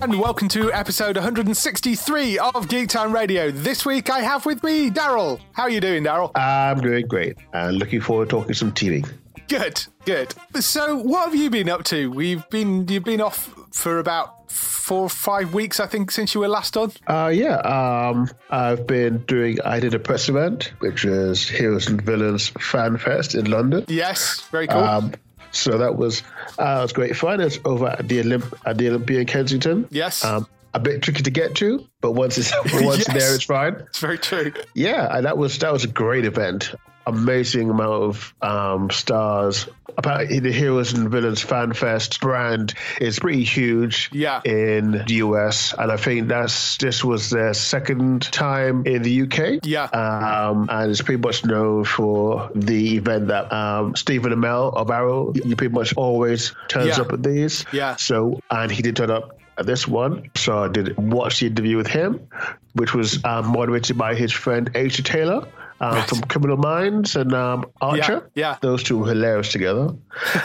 And welcome to episode 163 of Geektown Radio. This week I have with me Daryl. How are you doing, Daryl? I'm doing great and looking forward to talking some TV. Good, good. So, what have you been up to? We've been you've been off for about four or five weeks, I think, since you were last on. Uh, yeah, um, I've been doing, I did a press event, which is Heroes and Villains Fan Fest in London. Yes, very cool. Um, so that was uh, it was great fun. It's over at the Olymp- at the Olympia in Kensington. yes, Um, a bit tricky to get to, but once it's once Yes. there, it's fine. it's very true. Yeah, and that was that was a great event. Amazing amount of um, stars. Apparently, the Heroes and Villains Fan Fest brand is pretty huge Yeah. in the US, and I think that's this was their second time in the UK. Yeah. um, and it's pretty much known for the event that um, Stephen Amell of Arrow, he pretty much always turns Yeah. up at these. Yeah. So, and he did turn up at this one. So I did watch the interview with him, which was um, moderated by his friend Aisha Tyler. Um, Right. From Criminal Minds and um, Archer. yeah. Those two were hilarious together.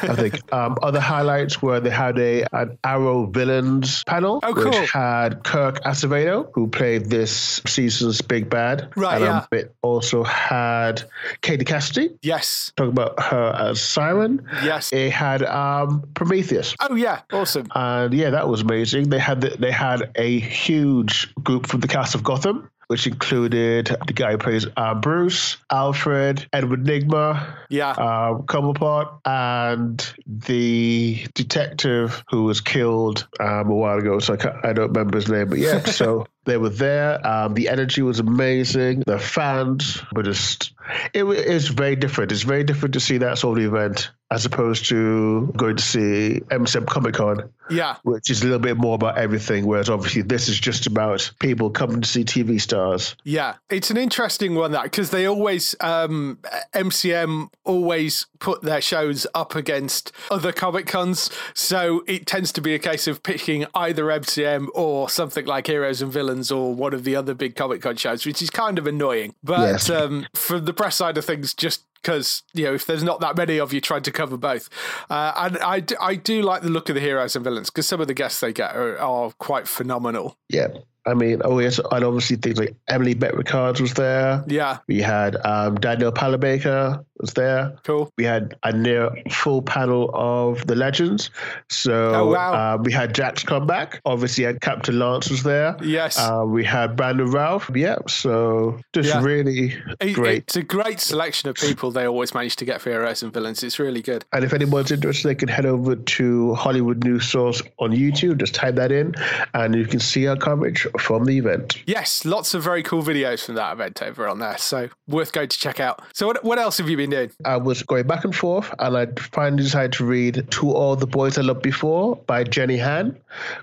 I think um, other highlights were they had a an Arrow villains panel, Oh, cool. which had Kirk Acevedo, who played this season's big bad. Right, and, yeah. Um, it also had Katie Cassidy, Yes, talking about her as Siren. yes. It had um, Prometheus. Oh yeah, awesome. And yeah, that was amazing. They had the, they had a huge group from the cast of Gotham, which included the guy who plays uh, Bruce, Alfred, Edward Nigma, Yeah. um, Cobblepot, and the detective who was killed um, a while ago. So I, I don't remember his name, but yeah. so they were there. Um, the energy was amazing. The fans were just. It it's very different. It's very different to see that sort of event as opposed to going to see MCM Comic Con yeah. which is a little bit more about everything, whereas obviously this is just about people coming to see TV stars. Yeah, it's an interesting one that because they always um, MCM always put their shows up against other comic cons, so it tends to be a case of picking either MCM or something like Heroes and Villains or one of the other big comic con shows, which is kind of annoying. But Yes. um, from the press side of things, just because you know if there's not that many of you trying to cover both uh, and I do, I do like the look of the heroes and villains because some of the guests they get are, are quite phenomenal Yeah. I mean, oh yes, and obviously things like Emily Bett Rickards was there. yeah We had um, Daniel Palabaker was there. cool We had a near full panel of the legends. So Oh, wow. uh, we had Jack's comeback. Obviously, had Captain Lance was there. yes Uh, we had Brandon Routh. Yeah. So just Yeah. really It- great. It's a great selection of people they always manage to get for heroes and villains. It's really good. And if anyone's interested, they can head over to Hollywood News Source on YouTube. Just type that in, and you can see our coverage from the event. Yes, lots of very cool videos from that event over on there. So worth going to check out. So what, what else have you been doing? I was going back and forth, and I finally decided to read To All the Boys I Loved Before by Jenny Han,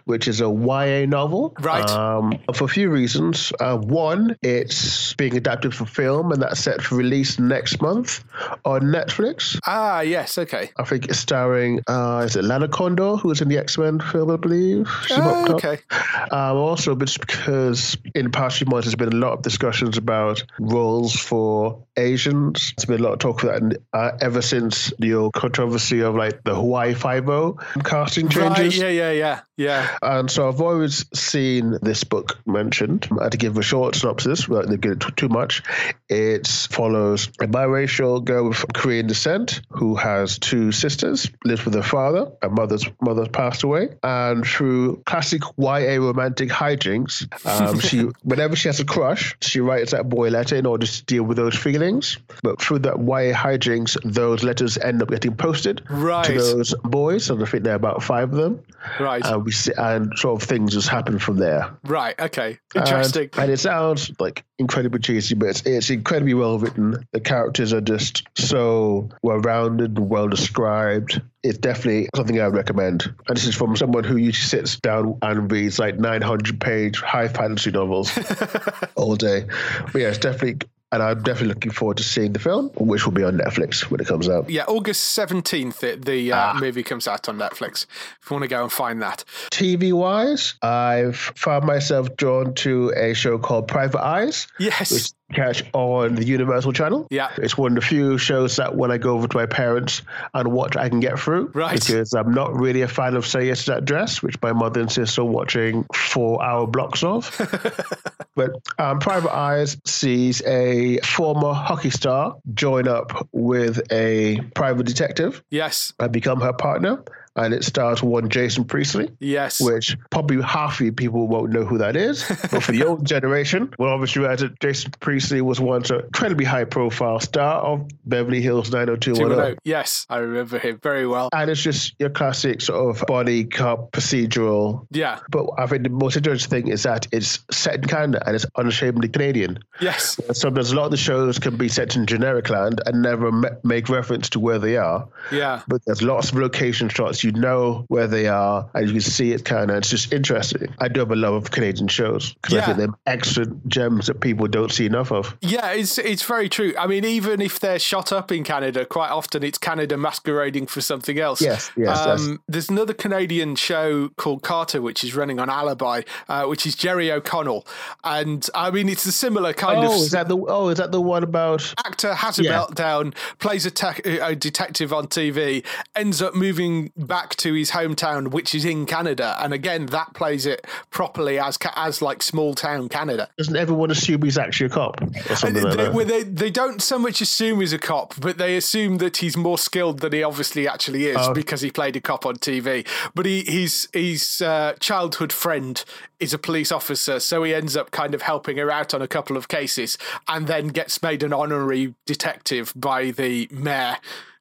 which is a YA novel. Right. Um, for a few reasons. Uh, one, it's being adapted for film, and that's set for release next month on Netflix. Ah, yes, okay. I think it's starring, uh, is it Lana Condor, who was in the X Men film, I believe? She's Ah, okay. Um, also, because in the past few months there's been a lot of discussions about roles for Asians. There's been a lot of talk about that uh, ever since the old controversy of like the Hawaii Five O casting changes. Right, yeah, yeah, yeah, yeah. And so I've always seen this book mentioned. I had to give a short synopsis without to get too much. It follows a biracial girl of Korean descent who has two sisters, lives with her father. Her mother's mother passed away, and through classic YA romantic hijinks, um, she whenever she has a crush, she writes that boy a letter in order to deal with those feelings. But through that YA hijinks, those letters end up getting posted Right. to those boys, and I think there are about five of them. Right. And we see, and sort of things just happen from there. right. Okay. And- Interesting. And, it sounds like incredibly cheesy, but it's, it's incredibly well written. The characters are just so well rounded and well described. It's definitely something I would recommend. And this is from someone who usually sits down and reads like 900 page high fantasy novels all day. But yeah, it's definitely. And I'm definitely looking forward to seeing the film, which will be on Netflix when it comes out. yeah, August 17th, it, the uh, Ah. movie comes out on Netflix. If you want to go and find that. TV wise, I've found myself drawn to a show called Private Eyes. Yes. Catch on the Universal Channel. Yeah. It's one of the few shows that when I go over to my parents and watch, I can get through. Right. Because I'm not really a fan of Say Yes to That Dress, which my mother insists on watching four hour blocks of. but um, Private Eyes sees a former hockey star join up with a private detective Yes. and become her partner. And it stars one Jason Priestley Yes. which probably half the people won't know who that is. But for the old generation, well, obviously, Jason Priestley was once an incredibly high profile star of Beverly Hills 90210. Yes, I remember him very well. And it's just your classic sort of body cop procedural. Yeah. But I think the most interesting thing is that it's set in Canada and it's unashamedly Canadian. Yes. Sometimes a lot of the shows can be set in generic land and never make reference to where they are. Yeah. But there's lots of location shots. You know where they are, and you can see it kind of. It's just interesting. I do have a love of Canadian shows because Yeah. I think they're excellent gems that people don't see enough of. Yeah, it's it's very true. I mean, even if they're shot up in Canada, quite often it's Canada masquerading for something else. Yes, yes, yes. There's another Canadian show called Carter, which is running on Alibi, uh, which is Jerry O'Connell, and I mean it's a similar kind Oh, of is that the? Oh, is that the one about? actor has a Yeah. meltdown, plays a, tech a detective on TV, ends up moving back to his hometown, which is in Canada, and again that plays it properly as as like small town Canada. Doesn't everyone assume he's actually a cop like They, that? they, they don't so much assume he's a cop, but they assume that he's more skilled than he obviously actually is Oh. because he played a cop on TV. But he, he's his uh, childhood friend is a police officer, so he ends up kind of helping her out on a couple of cases, and then gets made an honorary detective by the mayor.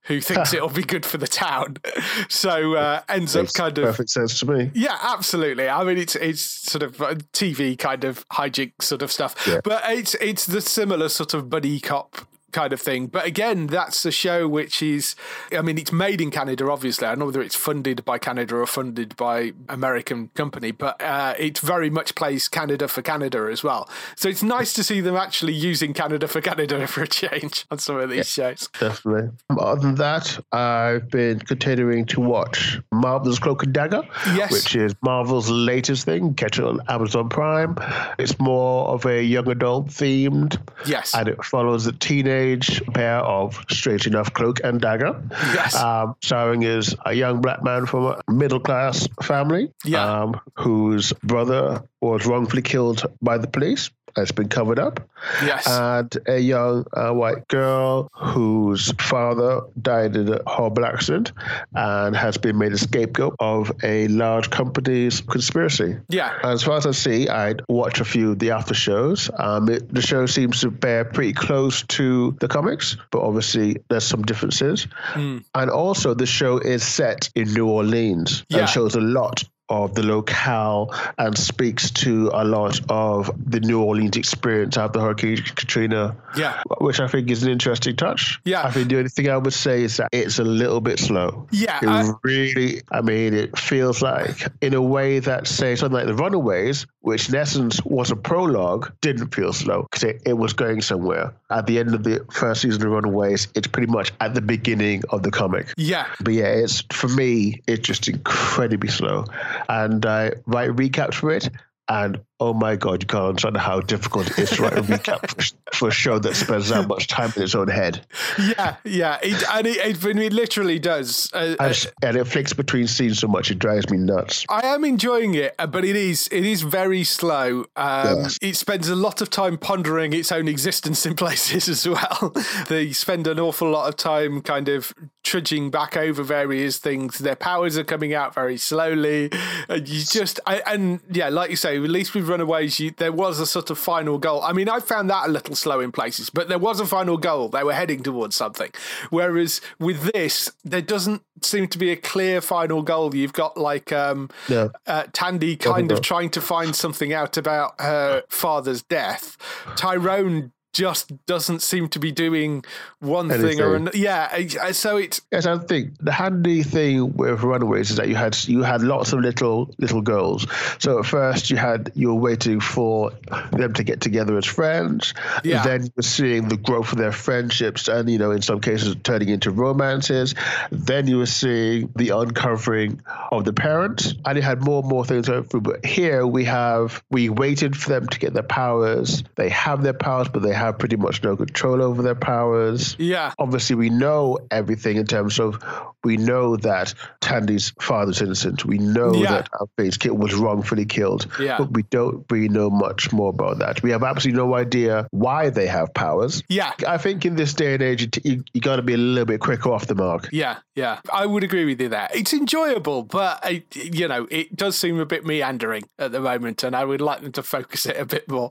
Who thinks it'll be good for the town? So uh, ends up kind of perfect sense to me. yeah, absolutely. I mean, it's it's sort of uh, TV kind of hijink sort of stuff, Yeah. but it's it's the similar sort of buddy cop kind of thing. But again, that's a show which is, I mean, it's made in Canada. Obviously, I don't know whether it's funded by Canada or funded by American company, but uh, it very much plays Canada for Canada as well. So it's nice to see them actually using Canada for Canada for a change on some of these shows. Definitely. Other than that, I've been continuing to watch Marvel's Cloak and Dagger, Yes. which is Marvel's latest thing. Catch it on Amazon Prime. It's more of a young adult themed, Yes. and it follows a teenage pair of, Straight enough, Cloak and Dagger. Yes. Um, starring is a young black man from a middle class family, Yeah. um, whose brother was wrongfully killed by the police. It's been covered up Yes. and a young uh, white girl whose father died in a horrible accident and has been made a scapegoat of a large company's conspiracy. Yeah. As far as I see, I'd watch a few of the after shows. Um, it, the show seems to bear pretty close to the comics, but obviously there's some differences. Hmm. And also, the show is set in New Orleans Yeah. and shows a lot of the locale and speaks to a lot of the New Orleans experience after Hurricane Katrina, Yeah. which I think is an interesting touch. Yeah. I think the only thing I would say is that it's a little bit slow. Yeah, It I- really, I mean, it feels like in a way that, say, something like The Runaways, which in essence was a prologue, didn't feel slow because it, it was going somewhere. At the end of the first season of Runaways, it's pretty much at the beginning of the comic. Yeah. But yeah, it's for me, it's just incredibly slow. And I write recaps for it, and oh my god, you can't understand how difficult it is to write a recap for, for, a show that spends that much time in its own head. Yeah, yeah, it, and it, it, it literally does. Uh, and, and, it flicks between scenes so much it drives me nuts. I am enjoying it, uh, but it is it is very slow. Um, yes. It spends a lot of time pondering its own existence in places as well. they spend an awful lot of time kind of trudging back over various things. Their powers are coming out very slowly. And you just, I, and yeah, like you say, at least with Runaways, you, there was a sort of final goal. I mean, I found that a little slow in places, but there was a final goal. They were heading towards something. Whereas with this, there doesn't seem to be a clear final goal. You've got like um, yeah. uh, Tandy kind of trying to find something out about her father's death. Tyrone just doesn't seem to be doing one Anything. thing or another. Yeah, so it's yes. I think the handy thing with Runaways is that you had you had lots of little little girls. So at first you had you were waiting for them to get together as friends. Yeah. Then you were seeing the growth of their friendships, and you know in some cases turning into romances. Then you were seeing the uncovering of the parents, and you had more and more things going through. But here we have we waited for them to get their powers. They have their powers, but they have have pretty much no control over their powers. Yeah. Obviously, we know everything in terms of we know that Tandy's father's innocent. We know yeah. that Alphane's kid was wrongfully killed. Yeah. But we don't really know much more about that. We have absolutely no idea why they have powers. Yeah. I think in this day and age, you, you got to be a little bit quicker off the mark. Yeah. Yeah. I would agree with you there. It's enjoyable, but, it, you know, it does seem a bit meandering at the moment, and I would like them to focus it a bit more.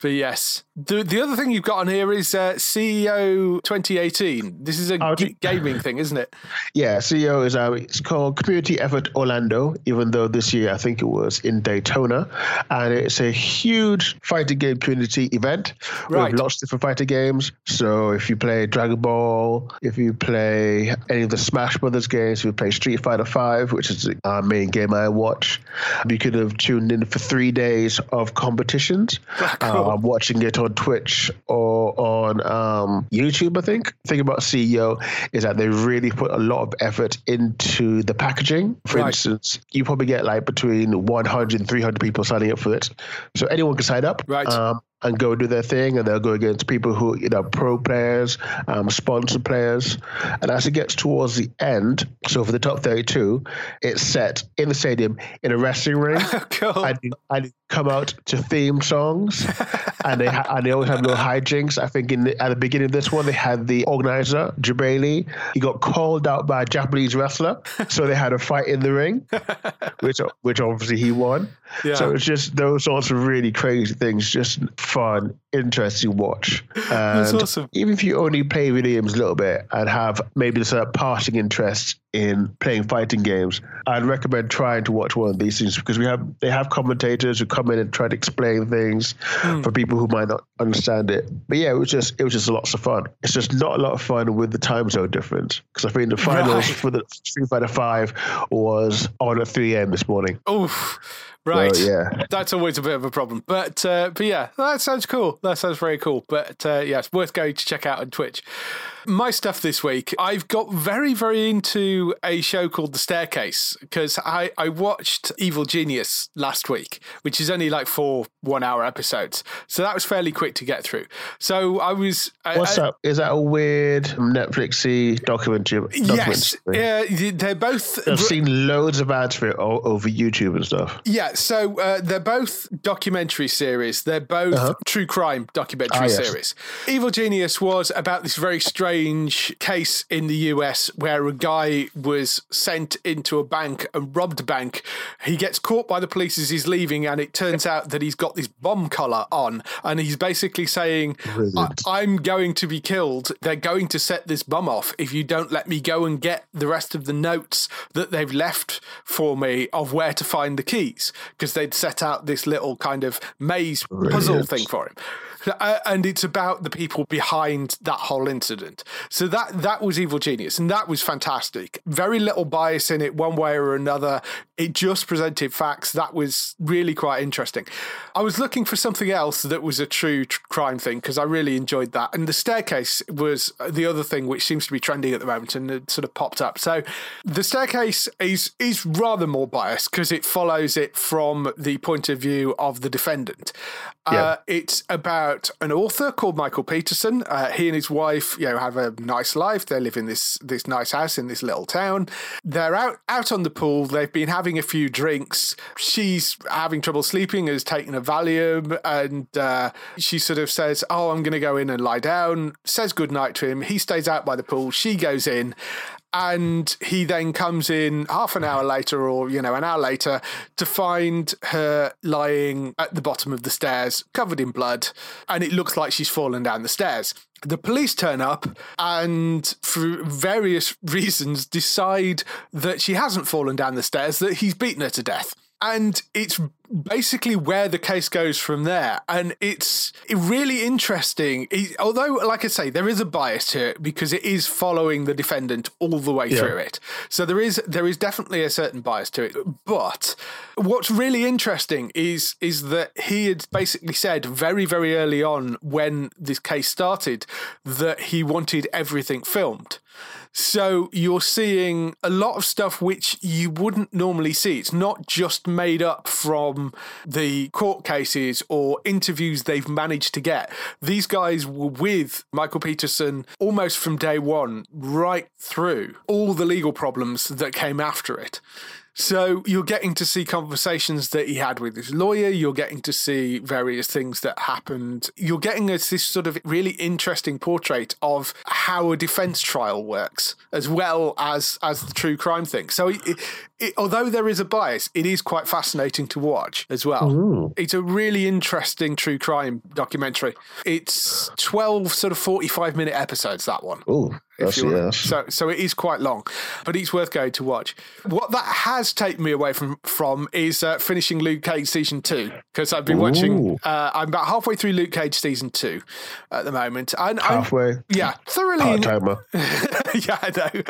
But yes. The, the other thing you've got on here is uh, CEO 2018. This is a oh, g- gaming thing, isn't it? Yeah, CEO is uh, it's called Community Effort Orlando. Even though this year I think it was in Daytona, and it's a huge fighting game community event right. with lots of different fighting games. So if you play Dragon Ball, if you play any of the Smash Brothers games, if you play Street Fighter Five, which is our main game I watch, you could have tuned in for three days of competitions. Oh, cool. uh, I'm watching it on Twitch or on um, YouTube, I think. The thing about CEO is that they really put a lot of effort into the packaging. For right. instance, you probably get like between 100 and 300 people signing up for it. So anyone can sign up. Right. Um, and go do their thing, and they'll go against people who, you know, pro players, um, sponsored players. And as it gets towards the end, so for the top 32, it's set in the stadium in a wrestling ring. cool. And, and come out to theme songs, and they ha- and they always have little hijinks. I think in the, at the beginning of this one, they had the organizer Jebailey. He got called out by a Japanese wrestler, so they had a fight in the ring, which which obviously he won. Yeah. So it's just those sorts of really crazy things, just fun, interesting watch. And That's awesome. Even if you only play video games a little bit and have maybe this uh, passing interest in playing fighting games, I'd recommend trying to watch one of these things because we have they have commentators who come in and try to explain things mm. for people who might not understand it. But yeah, it was just it was just lots of fun. It's just not a lot of fun with the time zone difference because I think the finals right. for the Street Fighter Five was on at three a.m. this morning. Oof. Right. yeah. That's always a bit of a problem. But uh, but yeah, that sounds cool. That sounds very cool. But uh, yeah, it's worth going to check out on Twitch. My stuff this week, I've got very, very into a show called The Staircase because I, I watched Evil Genius last week, which is only like four one hour episodes. So that was fairly quick to get through. So I was. What's I, up? Is that a weird Netflixy documentary? Yes. Yeah, they're both. I've seen loads of ads for it over YouTube and stuff. Yeah. So uh, they're both documentary series. They're both uh-huh. true crime documentary ah, yes. series. Evil Genius was about this very strange strange case in the US where a guy was sent into a bank and robbed a bank. He gets caught by the police as he's leaving, and it turns out that he's got this bomb collar on, and he's basically saying, I'm going to be killed. They're going to set this bomb off if you don't let me go and get the rest of the notes that they've left for me of where to find the keys, because they'd set out this little kind of maze Brilliant. puzzle thing for him. And it's about the people behind that whole incident. So that that was Evil Genius, and that was fantastic. Very little bias in it, one way or another. It just presented facts. That was really quite interesting. I was looking for something else that was a true tr- crime thing because I really enjoyed that. And the staircase was the other thing which seems to be trending at the moment, and it sort of popped up. So the staircase is is rather more biased because it follows it from the point of view of the defendant. Yeah. Uh, it's about an author called Michael Peterson. Uh, he and his wife, you know, have a nice life. They live in this this nice house in this little town. They're out out on the pool. They've been having a few drinks. She's having trouble sleeping, has taken a Valium, and uh, she sort of says, "Oh, I'm going to go in and lie down." Says good night to him. He stays out by the pool. She goes in, and he then comes in half an hour later or you know an hour later to find her lying at the bottom of the stairs covered in blood. And it looks like she's fallen down the stairs. The police turn up and for various reasons decide that she hasn't fallen down the stairs that he's beaten her to death and it's basically where the case goes from there. And it's really interesting. although, like I say, there is a bias to it because it is following the defendant all the way yeah. through it. So there is there is definitely a certain bias to it. But what's really interesting is is that he had basically said very very early on when this case started that he wanted everything filmed. So you're seeing a lot of stuff which you wouldn't normally see. It's not just made up from the court cases or interviews they've managed to get. These guys were with Michael Peterson almost from day one, right through all the legal problems that came after it. So you're getting to see conversations that he had with his lawyer. You're getting to see various things that happened. You're getting this, this sort of really interesting portrait of how a defense trial works, as well as as the true crime thing. So it, it, although there is a bias, it is quite fascinating to watch as well. Ooh. It's a really interesting true crime documentary. It's 12 sort of 45 minute episodes, that one. Oh, yes. So, so it is quite long, but it's worth going to watch. What that has taken me away from from is uh, finishing Luke Cage season two because I've been Ooh. watching. Uh, I'm about halfway through Luke Cage season two at the moment. And halfway, I'm, yeah, thoroughly. yeah, I know.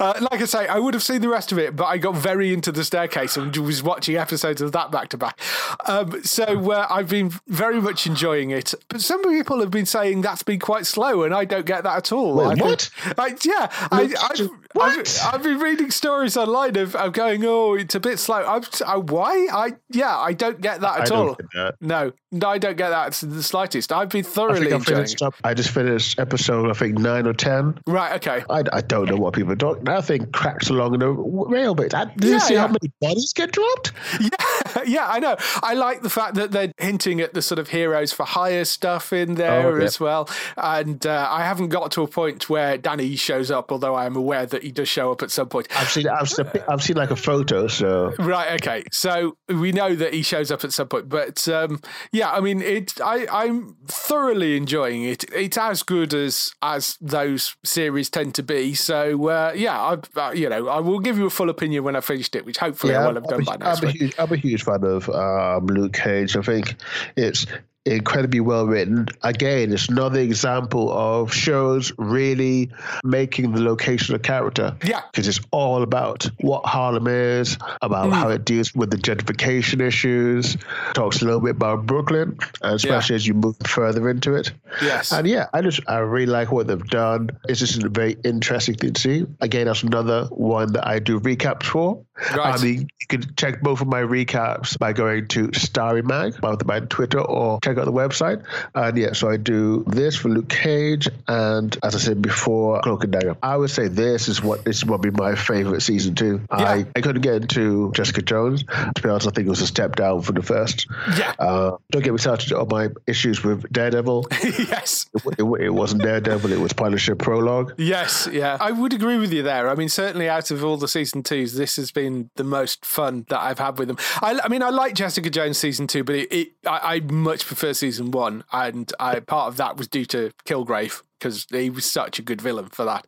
Uh, like I say, I would have seen the rest of it, but I got very very into the staircase and was watching episodes of that back to back. Um, so uh, I've been very much enjoying it. But some people have been saying that's been quite slow, and I don't get that at all. Wait, what? I, yeah, I, I've, I've, I've, been reading stories online of, of going, oh, it's a bit slow. I'm, I, why? I yeah, I don't get that at all. No, no, I don't get that the slightest. I've been thoroughly I enjoying. Up, I just finished episode, I think nine or ten. Right. Okay. I, I don't know what people are talking. That thing cracks along in a rail bit. I, yeah, you see yeah. how many bodies get dropped? Yeah, yeah, I know. I like the fact that they're hinting at the sort of heroes for hire stuff in there oh, okay. as well. And uh, I haven't got to a point where Danny shows up, although I am aware that he does show up at some point. I've seen, I've seen, I've seen like a photo. So right, okay. So we know that he shows up at some point, but um, yeah, I mean, it. I, I'm thoroughly enjoying it. It's as good as as those series tend to be. So uh, yeah, I, uh, you know, I will give you a full opinion when I finished it, which hopefully yeah, I will have done I'm by next I'm week. A huge, I'm a huge fan of um, Luke Cage. I think it's incredibly well written. Again, it's another example of shows really making the location a character. Yeah. Because it's all about what Harlem is, about mm. how it deals with the gentrification issues, talks a little bit about Brooklyn, especially yeah. as you move further into it. Yes. And yeah, I just I really like what they've done. It's just a very interesting thing to see. Again, that's another one that I do recaps for. Right. I mean, can check both of my recaps by going to Starry Mag, both my Twitter, or check out the website. And yeah, so I do this for Luke Cage, and as I said before, Cloak and Dagger. I would say this is what this will be my favorite season two. Yeah. I, I couldn't get into Jessica Jones. To be honest, I think it was a step down from the first. Yeah. Uh, don't get me started on my issues with Daredevil. yes. It, it, it, wasn't Daredevil, it was Punisher Prologue. Yes, yeah. I would agree with you there. I mean, certainly out of all the season twos, this has been the most fun that I've had with them. I, I mean, I like Jessica Jones season two, but it, I, I much prefer season one, and I, part of that was due to Kilgrave because he was such a good villain for that.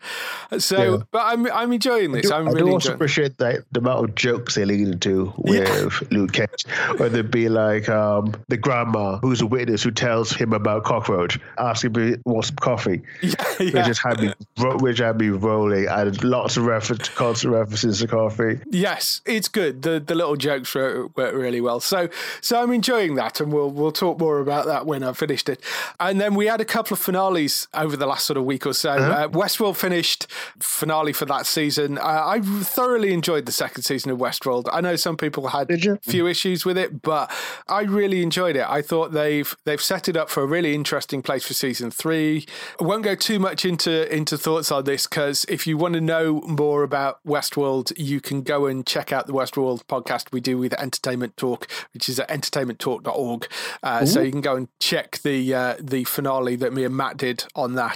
So, yeah. but I'm I'm enjoying this. I am I really do also appreciate that the amount of jokes they lead into with yeah. Luke Cage, where they'd be like um, the grandma who's a witness who tells him about cockroach, asking wants some coffee. Yeah, yeah. Which just had me, which had me rolling. And lots of reference, constant references to coffee. Yes, it's good. The the little jokes work, work really well. So so I'm enjoying that, and we'll we'll talk more about that when I've finished it. And then we had a couple of finales over the last sort of week or so. Uh-huh. Uh, Westworld finished finale for that season. Uh, I thoroughly enjoyed the second season of Westworld. I know some people had a few issues with it, but I really enjoyed it. I thought they've they've set it up for a really interesting place for season three. I won't go too much into into thoughts on this because if you want to know more about Westworld, you can go and check out the Westworld podcast we do with Entertainment Talk, which is at entertainmenttalk.org. Uh, so you can go and check the uh, the finale that me and Matt did on that.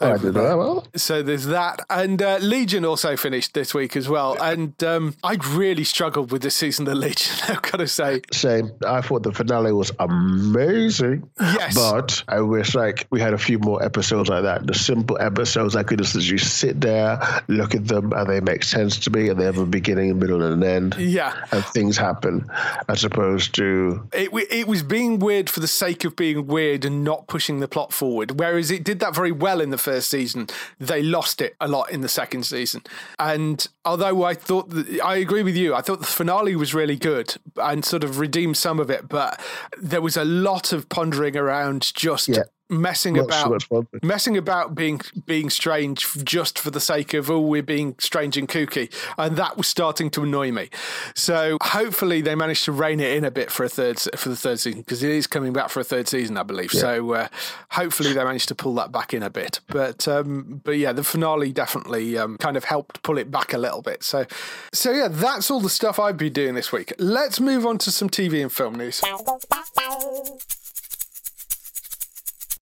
Oh, I did that well. So there's that, and uh, Legion also finished this week as well. And um, I really struggled with this season of Legion. I've got to say, same. I thought the finale was amazing. Yes, but I wish like we had a few more episodes like that. The simple episodes I could just just sit there, look at them, and they make sense to me, and they have a beginning, a middle, and an end. Yeah, and things happen, as opposed to it. It was being weird for the sake of being weird and not pushing the plot forward. Whereas it did that very well in the first season, they lost it a lot in the second season. And although I thought that, I agree with you, I thought the finale was really good and sort of redeemed some of it, but there was a lot of pondering around just yeah messing Not about so messing about being being strange just for the sake of oh we're being strange and kooky. And that was starting to annoy me. So hopefully they managed to rein it in a bit for a third for the third season because it is coming back for a third season I believe. Yeah. so uh, hopefully they managed to pull that back in a bit. But um, but yeah the finale definitely um, kind of helped pull it back a little bit. So so yeah that's all the stuff I've been doing this week. Let's move on to some TV and film news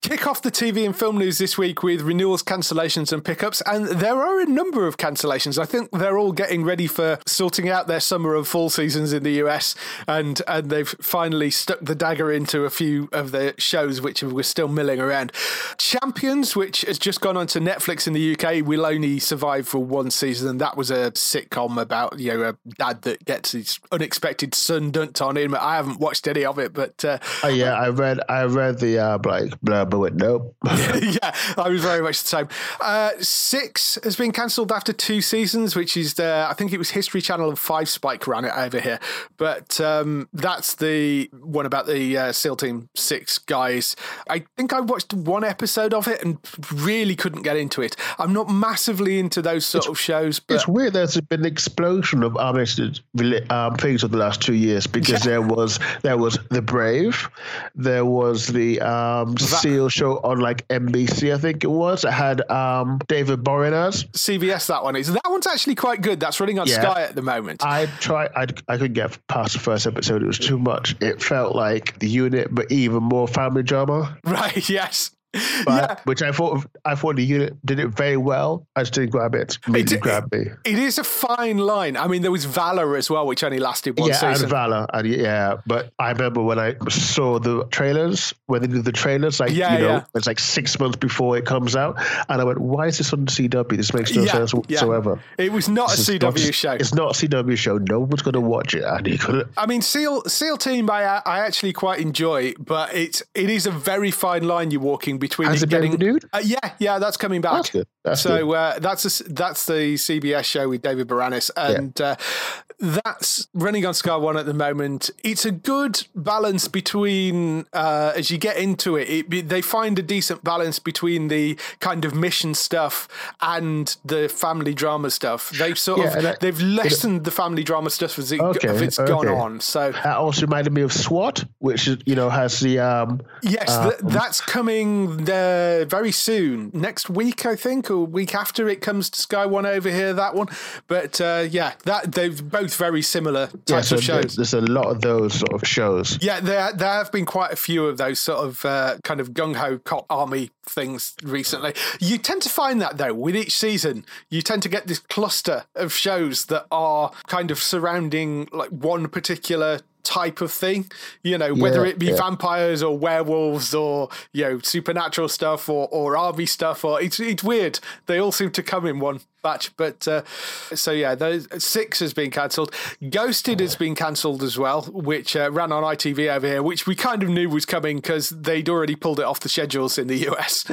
Kick off the TV and film news this week with renewals, cancellations, and pickups. And there are a number of cancellations. I think they're all getting ready for sorting out their summer and fall seasons in the US. And, and they've finally stuck the dagger into a few of the shows which were still milling around. Champions, which has just gone on to Netflix in the UK, will only survive for one season. And that was a sitcom about you know a dad that gets his unexpected son dunked on him. I haven't watched any of it, but uh, oh, yeah, I read I read the uh, like blah but went, nope. yeah, I was very much the same. Uh, six has been cancelled after two seasons, which is the, I think it was History Channel and Five Spike ran it over here. But um, that's the one about the uh, SEAL Team Six guys. I think I watched one episode of it and really couldn't get into it. I'm not massively into those sort it's, of shows. But... It's weird. There's been an explosion of um, um, things over the last two years because yeah. there was there was the Brave, there was the um, SEAL show on like NBC, I think it was. It had um, David Boreanaz. CBS, that one is. That one's actually quite good. That's running on yeah. Sky at the moment. I tried. I, I couldn't get past the first episode. It was too much. It felt like the unit, but even more family drama. Right. Yes. But, yeah. which I thought I thought the unit did it very well. I just didn't grab it. It, grab me. It is a fine line. I mean, there was Valor as well, which only lasted one yeah, season. and Valor, and yeah. But I remember when I saw the trailers, when they did the trailers, like yeah, you know, yeah. it's like six months before it comes out, and I went, "Why is this on CW? This makes no yeah, sense whatsoever." It was not this a CW not, show. It's not a CW show. No one's going to watch it, and you. I mean, Seal Seal Team, I I actually quite enjoy, but it's it is a very fine line you're walking between the getting dude? Uh, yeah, yeah, that's coming back. That's good. That's so. Uh, that's a, that's the CBS show with David Boreanaz, and yeah. uh, that's running on Sky One at the moment. It's a good balance between uh, as you get into it, it, They find a decent balance between the kind of mission stuff and the family drama stuff. They've sort yeah, of that, they've lessened it, the family drama stuff as, it, okay, as it's okay. gone on. So that also reminded me of SWAT, which you know has the um yes, uh, that's coming there very soon next week, I think, or week after it comes to Sky One over here. That one, but uh, yeah, that they've both both very similar types yeah, so of shows. There's a lot of those sort of shows. Yeah, there there have been quite a few of those sort of uh, kind of gung ho cop army things recently. You tend to find that though with each season, you tend to get this cluster of shows that are kind of surrounding like one particular type of thing. You know, whether Yeah, it be yeah. vampires or werewolves or you know supernatural stuff or or army stuff or it's it's weird. They all seem to come in one batch. But uh, so yeah, those six has been cancelled. Ghosted has been cancelled as well, which uh, ran on ITV over here, which we kind of knew was coming because they'd already pulled it off the schedules in the US.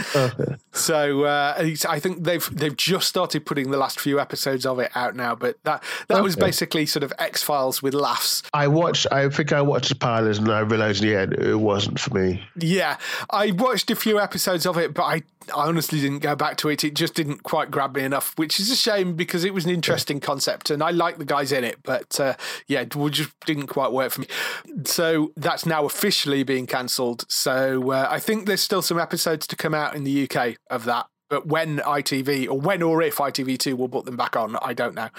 So uh, I think they've they've just started putting the last few episodes of it out now. But that that was basically sort of X Files with laughs. I watched. I think I watched the pilot and I the end it wasn't for me. Yeah, I watched a few episodes of it, but I I honestly didn't go back to it. It just didn't quite grab me enough, which is a shame because it was an interesting concept and I like the guys in it, but uh, yeah, it just didn't quite work for me. So that's now officially being cancelled. So uh, I think there's still some episodes to come out in the UK of that. But when ITV, or when or if ITV2 will put them back on, I don't know.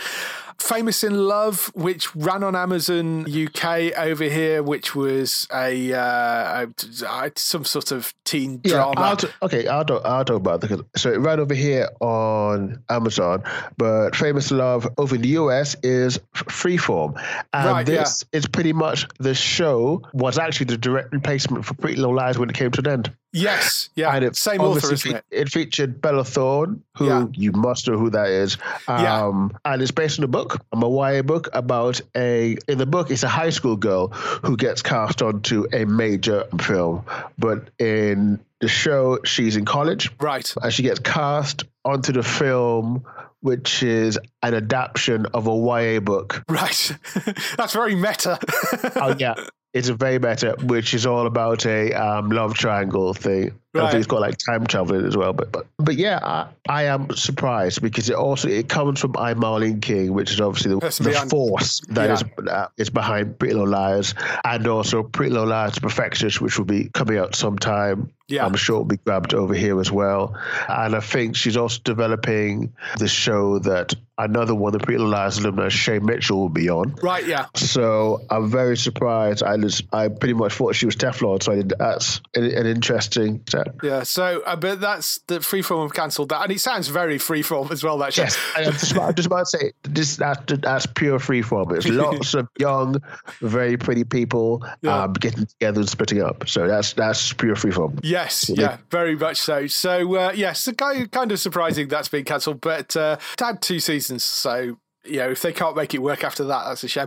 Famous in Love, which ran on Amazon UK over here, which was a, uh, a some sort of teen drama. I'll t- okay, I'll talk, I'll talk about it. So it ran over here on Amazon, but Famous in Love over in the US is Freeform. And Right, yeah. this is pretty much the show was actually the direct replacement for Pretty Little Liars when it came to an end. yes, yeah, And it same author, isn't it? It featured Bella Thorne, who Yeah. you must know who that is. Yeah. Um, And it's based on a book, a YA book about a. In the book, it's a high school girl who gets cast onto a major film, but in the show, she's in college Right. and she gets cast onto the film, which is an adaptation of a YA book. Right. That's very meta. Oh yeah, it's a very meta, which is all about a um, love triangle thing. I Right. think it's got like time travel in it as well. But but, but yeah, I, I am surprised because it also it comes from I Marlene King, which is obviously the, the force that Yeah. is uh, is behind Pretty Little Liars, and also Pretty Little Liars: Perfectionist, which will be coming out sometime. Yeah. I'm sure it'll be grabbed over here as well. And I think she's also developing the show that another one of the Pretty Little Liars alumni, Shay Mitchell, will be on. right, yeah. So I'm very surprised. I just, I pretty much thought she was Teflon, so I did. That's an, an interesting. Set. Yeah, so uh, but that's the freeform have cancelled that, and it sounds very freeform as well. That show. Yes, I am just, about- I'm just about to say this. That, that's pure freeform. It's lots of young, very pretty people Yeah. um, getting together and splitting up. So that's that's pure freeform. Yes, yeah, very much so. So uh, yes, kind of surprising that's been cancelled, but uh, it had two seasons, so. You know, if they can't make it work after that, that's a shame.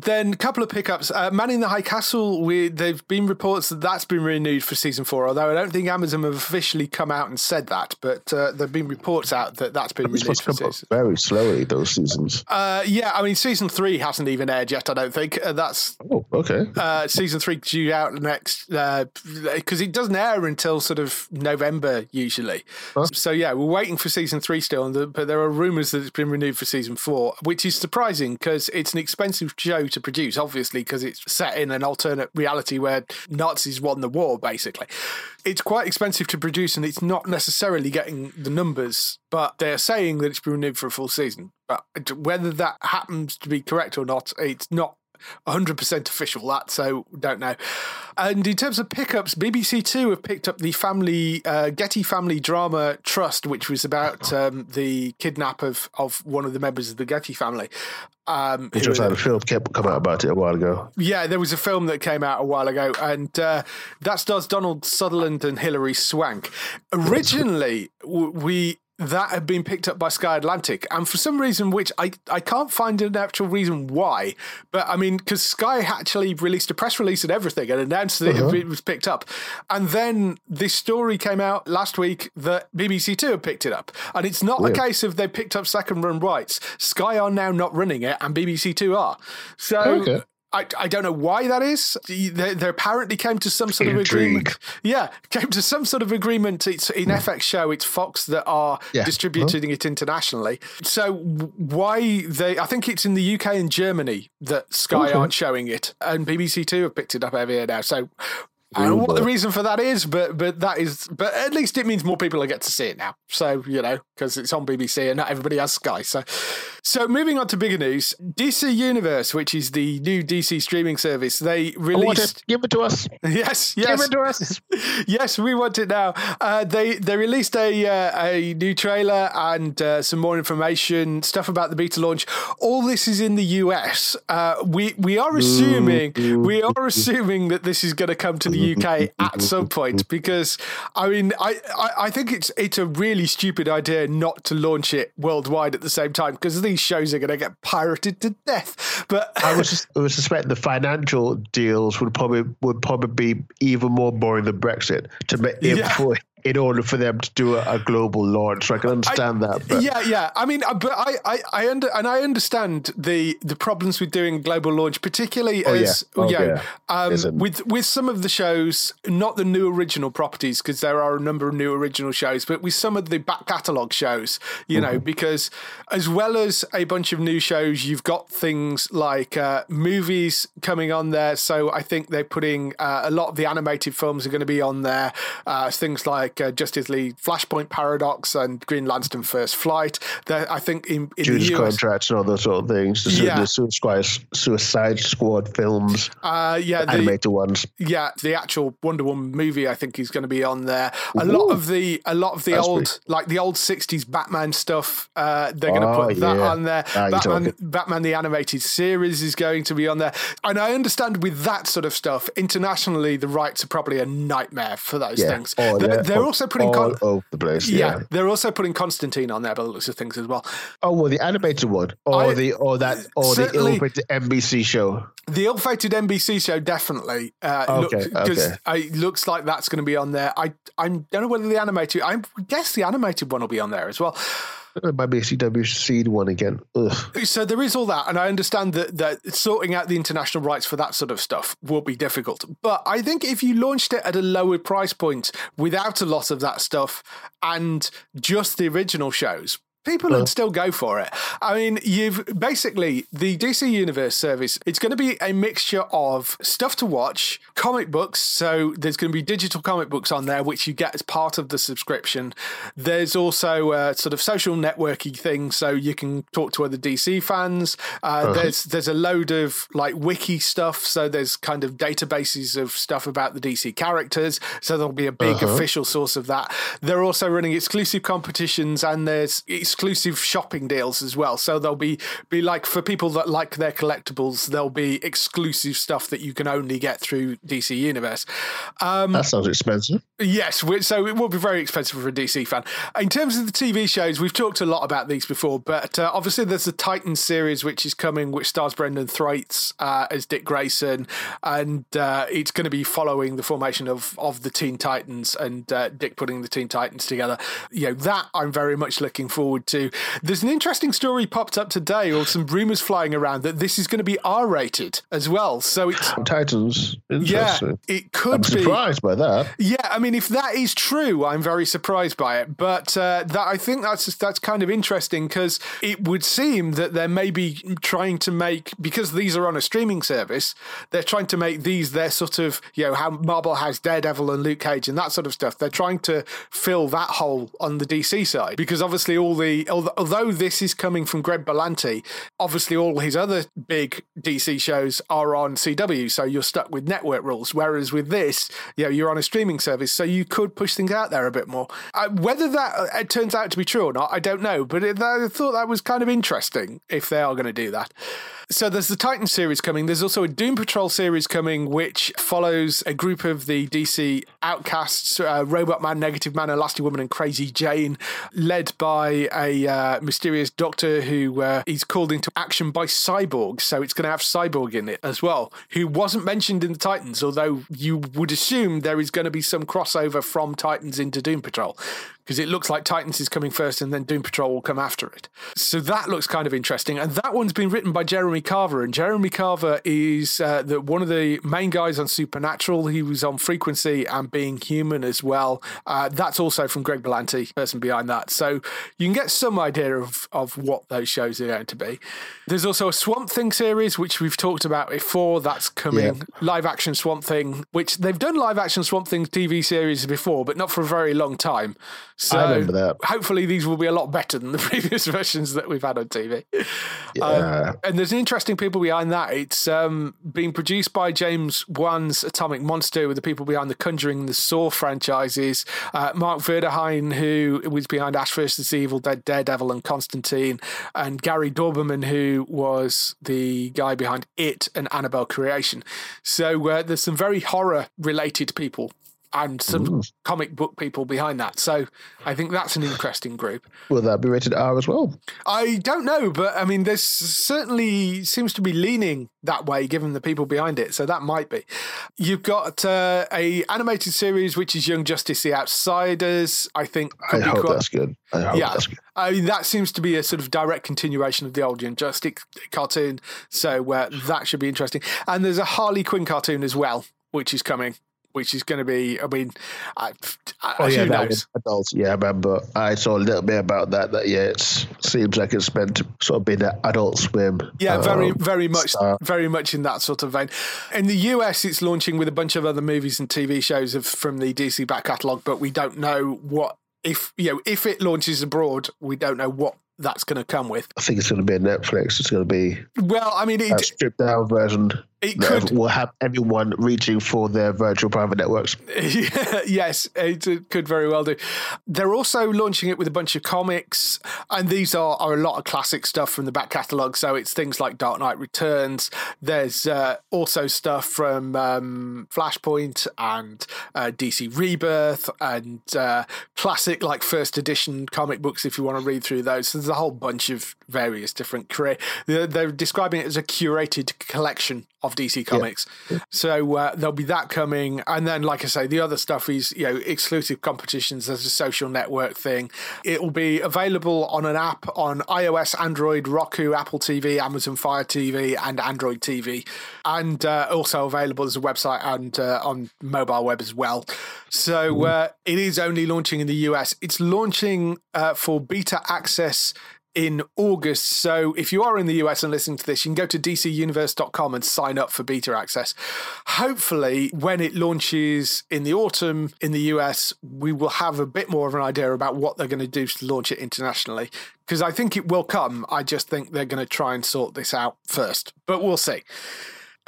Then a couple of pickups. Uh, Man in the High Castle, we, there've been reports that that's been renewed for season four, although I don't think Amazon have officially come out and said that, but uh, there've been reports out that that's been It's renewed for season. very slowly those seasons. Uh, yeah, I mean, season three hasn't even aired yet, I don't think. Uh, that's Oh, okay. uh, season three due out next because it doesn't air until sort of November usually. So yeah, we're waiting for season three still, and the, but there are rumours that it's been renewed for season four, which is surprising because it's an expensive show to produce, obviously because it's set in an alternate reality where Nazis won the war. Basically, it's quite expensive to produce, and it's not necessarily getting the numbers. But they're saying that it's been renewed for a full season. But whether that happens to be correct or not, it's not 100% official that so don't know and in terms of pickups bbc two have picked up the family uh, getty family drama trust which was about um, the kidnap of, of one of the members of the getty family um, Which was like a film kept come out about it a while ago. yeah, there was a film that came out a while ago, and uh, that stars Donald Sutherland and Hilary Swank. Originally, we that had been picked up by Sky Atlantic, and for some reason, which I, I can't find an actual reason why, but I mean, because Sky actually released a press release and everything and announced that it uh-huh. was picked up, and then this story came out last week that BBC Two had picked it up, and it's not a case of they picked up second run rights. Sky are now not running it, and BBC Two are. So. Okay. I, I don't know why that is. They, they apparently came to some sort of agreement. Yeah, came to some sort of agreement. It's in hmm. FX show. It's Fox that are Yeah. distributing it internationally. So why they? I think it's in the UK and Germany that Sky aren't showing it, and BBC Two have picked it up over here now. So I don't know what the reason for that is, but but that is, but at least it means more people get to see it now. So you know, because it's on BBC and not everybody has Sky. So, so moving on to bigger news, DC Universe, which is the new DC streaming service, they released. Give it to us. Yes, yes, Give it to us. yes, we want it now. Uh, they they released a uh, a new trailer and uh, some more information, stuff about the beta launch. All this is in the US. Uh, we we are assuming we are assuming that this is going to come to the UK at some point because I mean I, I I think it's it's a really stupid idea not to launch it worldwide at the same time because these shows are going to get pirated to death. But I would, I would suspect the financial deals would probably would probably be even more boring than Brexit to make Yeah. In order for them to do a, a global launch. So I can understand that. But yeah, yeah. I mean, uh, but I, I, I under and I understand the the problems with doing global launch, particularly Oh, yeah. as Oh, you know, yeah. um, with with some of the shows, not the new original properties, because there are a number of new original shows, but with some of the back catalogue shows, you Mm-hmm. know, because as well as a bunch of new shows, you've got things like uh, movies coming on there. So I think they're putting uh, a lot of the animated films are going to be on there. Uh, things like uh, Justice League, Flashpoint Paradox, and Green Lantern First Flight. They're, I think in, in Judas the US, contracts and all those sort of things. The, Yeah. the Suicide, Suicide Squad films, uh, yeah, the, animated ones. yeah, the actual Wonder Woman movie, I think, is going to be on there. A lot of the, a lot of the That's old, pretty- like the old '60s Batman stuff. Uh, they're going to Oh, put that yeah. on there. Ah, Batman. Batman the animated series is going to be on there, and I understand with that sort of stuff, internationally, the rights are probably a nightmare for those Yeah. things. Oh, they're, yeah. they're Oh, also putting. all Con- over the place. yeah. Yeah. they're also putting Constantine on there by the looks of things as well. Oh well, the animated one, or I- the or that or the ill-fated NBC show. The ill-fated NBC show definitely uh, Okay, because okay. it looks like that's going to be on there. I I don't know whether the animated. I guess the animated one will be on there as well. It might be a CW seed one again. Ugh. So there is all that, and I understand that that sorting out the international rights for that sort of stuff will be difficult. But I think if you launched it at a lower price point without a lot of that stuff and just the original shows. People would still go for it. I mean, you've basically the DC Universe service. It's going to be a mixture of stuff to watch, comic books. So there's going to be digital comic books on there, which you get as part of the subscription. There's also a sort of social networking thing, so you can talk to other DC fans. Uh, uh-huh. There's there's a load of like wiki stuff. So there's kind of databases of stuff about the DC characters. So there'll be a big uh-huh. official source of that. They're also running exclusive competitions and there's exclusive shopping deals as well. So there'll be be like for people that like their collectibles, there'll be exclusive stuff that you can only get through DC Universe. Um, That sounds expensive. Yes, so it will be very expensive for a DC fan. In terms of the TV shows, we've talked a lot about these before, but uh, obviously there's the Titans series which is coming, which stars Brenton Thwaites uh, as Dick Grayson, and uh, it's going to be following the formation of of the Teen Titans and uh, Dick putting the Teen Titans together. You know that I'm very much looking forward to. There's an interesting story popped up today, or some rumors flying around that this is going to be R-rated as well. So it's Titans. yeah, it could I'm be. surprised by that. Yeah, I mean, if that is true, I'm very surprised by it. But uh, that I think that's that's kind of interesting because it would seem that they're maybe trying to make because these are on a streaming service, they're trying to make these their sort of you know how Marvel has Daredevil and Luke Cage and that sort of stuff. They're trying to fill that hole on the DC side because obviously all the although, this is coming from Greg Berlanti, obviously all his other big DC shows are on CW, so you're stuck with network rules. Whereas with this, you know, you're on a streaming service, so you could push things out there a bit more. Uh, whether that uh, turns out to be true or not, I don't know. But it, I thought that was kind of interesting if they are going to do that. So there's the Titan series coming. There's also a Doom Patrol series coming, which follows a group of the DC outcasts: uh, Robot Man, Negative Man, Elastic Woman, and Crazy Jane, led by a uh, mysterious doctor who uh, is called into action by Cyborg. So it's going to have Cyborg in it as well, who wasn't mentioned in the Titans, although you would assume there is going to be some crossover from Titans into Doom Patrol. Because it looks like Titans is coming first and then Doom Patrol will come after it. So that looks kind of interesting. And that one's been written by Jeremy Carver. And Jeremy Carver is uh, the, one of the main guys on Supernatural. He was on Frequency and Being Human as well. Uh, that's also from Greg Berlanti, person behind that. So you can get some idea of, of what those shows are going to be. There's also a Swamp Thing series, which we've talked about before. That's coming. Yeah. Live action Swamp Thing, which they've done live action Swamp Thing TV series before, but not for a very long time. So I remember that. Hopefully, these will be a lot better than the previous versions that we've had on TV. Yeah. Um, and there's interesting people behind that. It's um, being produced by James Wan's Atomic Monster, with the people behind the Conjuring, the Saw franchises. Uh, Mark Verheiden, who was behind Ash vs. Evil Dead, Daredevil, and Constantine, and Gary Dauberman, who was the guy behind It and Annabelle Creation. So uh, there's some very horror related people and some Ooh. comic book people behind that. So I think that's an interesting group. Will that be rated R as well? I don't know, but I mean, there's certainly seems to be leaning that way given the people behind it. So that might be. You've got uh, a animated series which is Young Justice: The Outsiders. I think. I hope quite, that's good. I hope yeah, that's good. I mean, that seems to be a sort of direct continuation of the old Young Justice cartoon. So uh, that should be interesting. And there's a Harley Quinn cartoon as well, which is coming which is going to be. I mean, I, I, oh yeah, that was adults. Yeah, I remember. I saw a little bit about that. That yeah, it seems like it's meant to sort of be an Adult Swim. Yeah, very, um, very much, star. very much in that sort of vein. In the US, it's launching with a bunch of other movies and TV shows of, from the DC back catalogue, but we don't know what if you know if it launches abroad. We don't know what that's going to come with. I think it's going to be a Netflix. It's going to be well. I mean, it, a stripped down version. It could will have everyone reaching for their virtual private networks. yes, it could very well do. They're also launching it with a bunch of comics, and these are, are a lot of classic stuff from the back catalogue. So it's things like Dark Knight Returns. There's uh, also stuff from um, Flashpoint and uh, DC Rebirth and uh, classic like first edition comic books. If you want to read through those, so there's a whole bunch of various different. Cura- they're, they're describing it as a curated collection of DC Comics. Yeah. So uh, there'll be that coming, and then, like I say, the other stuff is you know exclusive competitions as a social network thing. It will be available on an app on iOS, Android, Roku, Apple TV, Amazon Fire TV, and Android TV, and uh, also available as a website and uh, on mobile web as well. So uh, it is only launching in the US. It's launching uh, for beta access in August. So if you are in the US and listening to this, you can go to dcuniverse.com and sign up for beta access. Hopefully, when it launches in the autumn in the US, we will have a bit more of an idea about what they're going to do to launch it internationally. Because I think it will come. I just think they're going to try and sort this out first, but we'll see.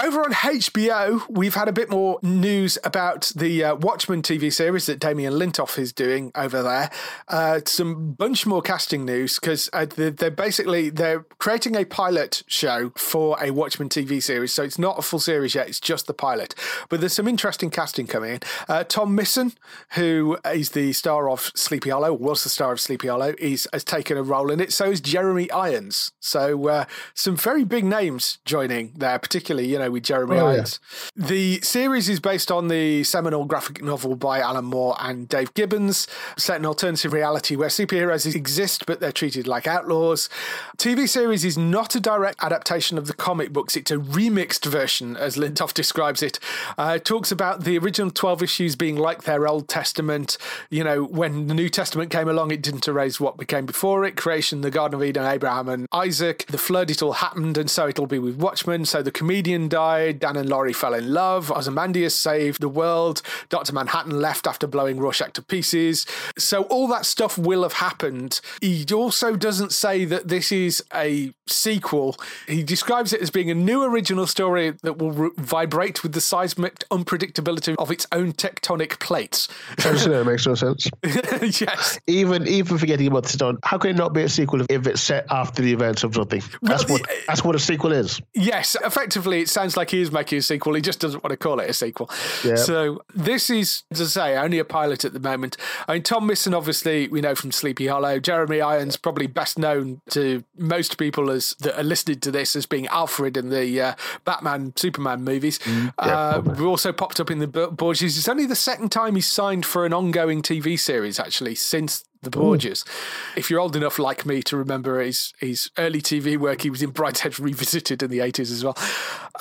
Over on HBO, we've had a bit more news about the uh, Watchmen TV series that Damien Lindelof is doing over there. Uh, some bunch more casting news because uh, they're, basically they're creating a pilot show for a Watchmen TV series, so it's not a full series yet; it's just the pilot. But there's some interesting casting coming in. Uh, Tom Mison, who is the star of Sleepy Hollow, was the star of Sleepy Hollow, is has taken a role in it. So is Jeremy Irons. So uh, some very big names joining there, particularly you know with Jeremy oh, Irons. Yeah. The series is based on the seminal graphic novel by Alan Moore and Dave Gibbons, set in alternative reality where superheroes exist but they're treated like outlaws. TV series is not a direct adaptation of the comic books, it's a remixed version, as Lindelof describes it. Uh, it talks about the original 12 issues being like their Old Testament. You know, when the New Testament came along, it didn't erase what became before it creation, the Garden of Eden, Abraham and Isaac, the flood, it all happened, and so it'll be with Watchmen. So the comedian died, Dan and Laurie fell in love, Ozymandias saved the world, Dr. Manhattan left after blowing Rorschach to pieces. So all that stuff will have happened. He also doesn't say that this is a sequel. He describes it as being a new original story that will re- vibrate with the seismic unpredictability of its own tectonic plates. Absolutely, makes no sense. yes. Even even forgetting about the stone, how can it not be a sequel if it's set after the events of something? That's well, what uh, that's what a sequel is. Yes, effectively, it sounds like he is making a sequel. He just doesn't want to call it a sequel. Yeah. So this is, as I say, only a pilot at the moment. I mean, Tom Mison, obviously, we know from Sleepy Hollow. Jeremy Irons, probably best known to most people as that are listening to this as being Alfred in the uh, Batman Superman movies. Mm, yeah, uh, we also popped up in the Borgias. It's only the second time he's signed for an ongoing TV series, actually, since the Borgias. If you're old enough like me to remember his his early TV work, he was in Brideshead Revisited in the 80s as well.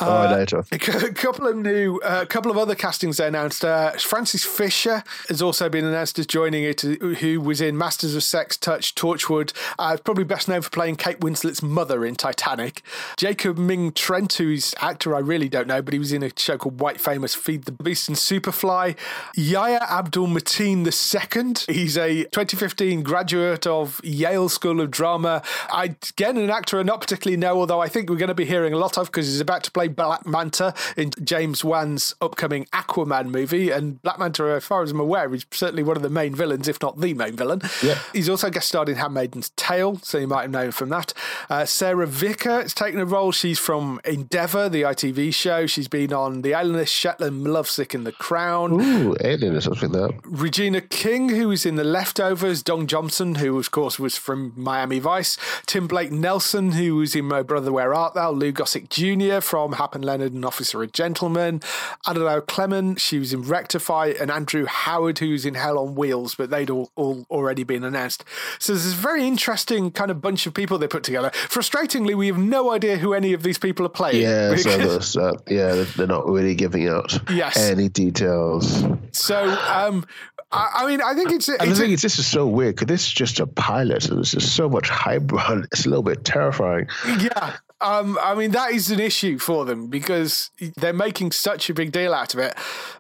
Oh, I know it. A couple of new, a couple of other castings they announced. Uh, Frances Fisher has also been announced as joining it, who was in Masters of Sex, Touch, Torchwood. Uh, probably best known for playing Kate Winslet's mother in Titanic. Jacob Ming Trent, who's actor I really don't know, but he was in a show called White Famous, Feed the Beast and Superfly. Yahya Abdul Mateen II. He's a 2015 graduate of Yale School of Drama. I, again, an actor I not particularly know, although I think we're going to be hearing a lot of because he's about to play Black Manta in James Wan's upcoming Aquaman movie. And Black Manta, as far as I'm aware, is certainly one of the main villains, if not the main villain. Yeah. He's also guest starred in Handmaiden's Tale, so you might have known from that. Uh, Sarah Vicker has taken a role. She's from Endeavour, the ITV show. She's been on The Alienist, Shetland, Lovesick, and The Crown. Ooh, Alien or something like that. Regina King, who is in The Leftovers, Don Johnson, who of course was from Miami Vice, Tim Blake Nelson, who was in My Brother Where Art Thou, Lou Gossett Jr. from Happen Leonard and Officer a Gentleman, Adelaide Clemens, she was in Rectify, and Andrew Howard, who was in Hell on Wheels, but they'd all, all already been announced. So there's this very interesting kind of bunch of people they put together. Frustratingly, we have no idea who any of these people are playing. Yeah, so because- that's, uh, yeah, they're not really giving out Yes. any details. so um, I, I mean, I think it's, And the it's thing is, this is so weird because this is just a pilot, and there's just so much hype. It's a little bit terrifying. Yeah. Um, I mean, that is an issue for them because they're making such a big deal out of it.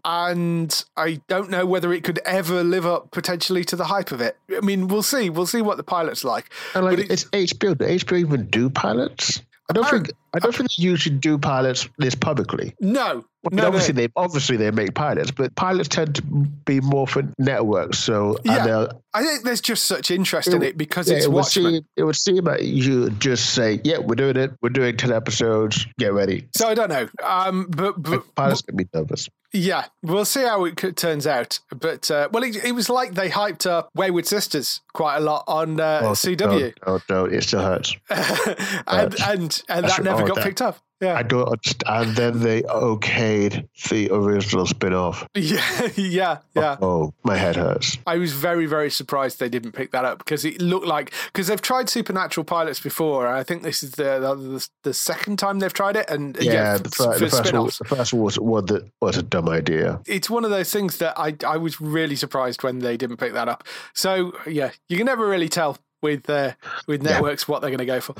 And I don't know whether it could ever live up potentially to the hype of it. I mean, we'll see. We'll see what the pilot's like. And like, But it- it's HBO. Do HBO even do pilots? I don't think. I don't think they should do pilots this publicly. no. Well, No, obviously no. they obviously they make pilots, but pilots tend to be more for networks. So Yeah. I think there's just such interest in it because yeah, it's it would Watchmen. seem it would seem like you just say, "Yeah, we're doing it. We're doing ten episodes. Get ready." So I don't know. Um, but, but Pilots can be nervous. Yeah, we'll see how it turns out. But uh, well, it, it was like they hyped up Wayward Sisters quite a lot on uh, Oh, CW, Don't, don't, don't. It still hurts. and and and that never oh, got that- picked up. Yeah, I don't understand. And then they okayed the original spin off. yeah, yeah, yeah. Oh, oh, my head hurts. I was very, very surprised they didn't pick that up because it looked like because they've tried supernatural pilots before, and I think this is the the, the second time they've tried it. And Yeah, f- the, fir- the, first one, the first one was, was, the, was a dumb idea. it's one of those things that I I was really surprised when they didn't pick that up. So yeah, you can never really tell with uh, with Yeah. networks what they're going to go for.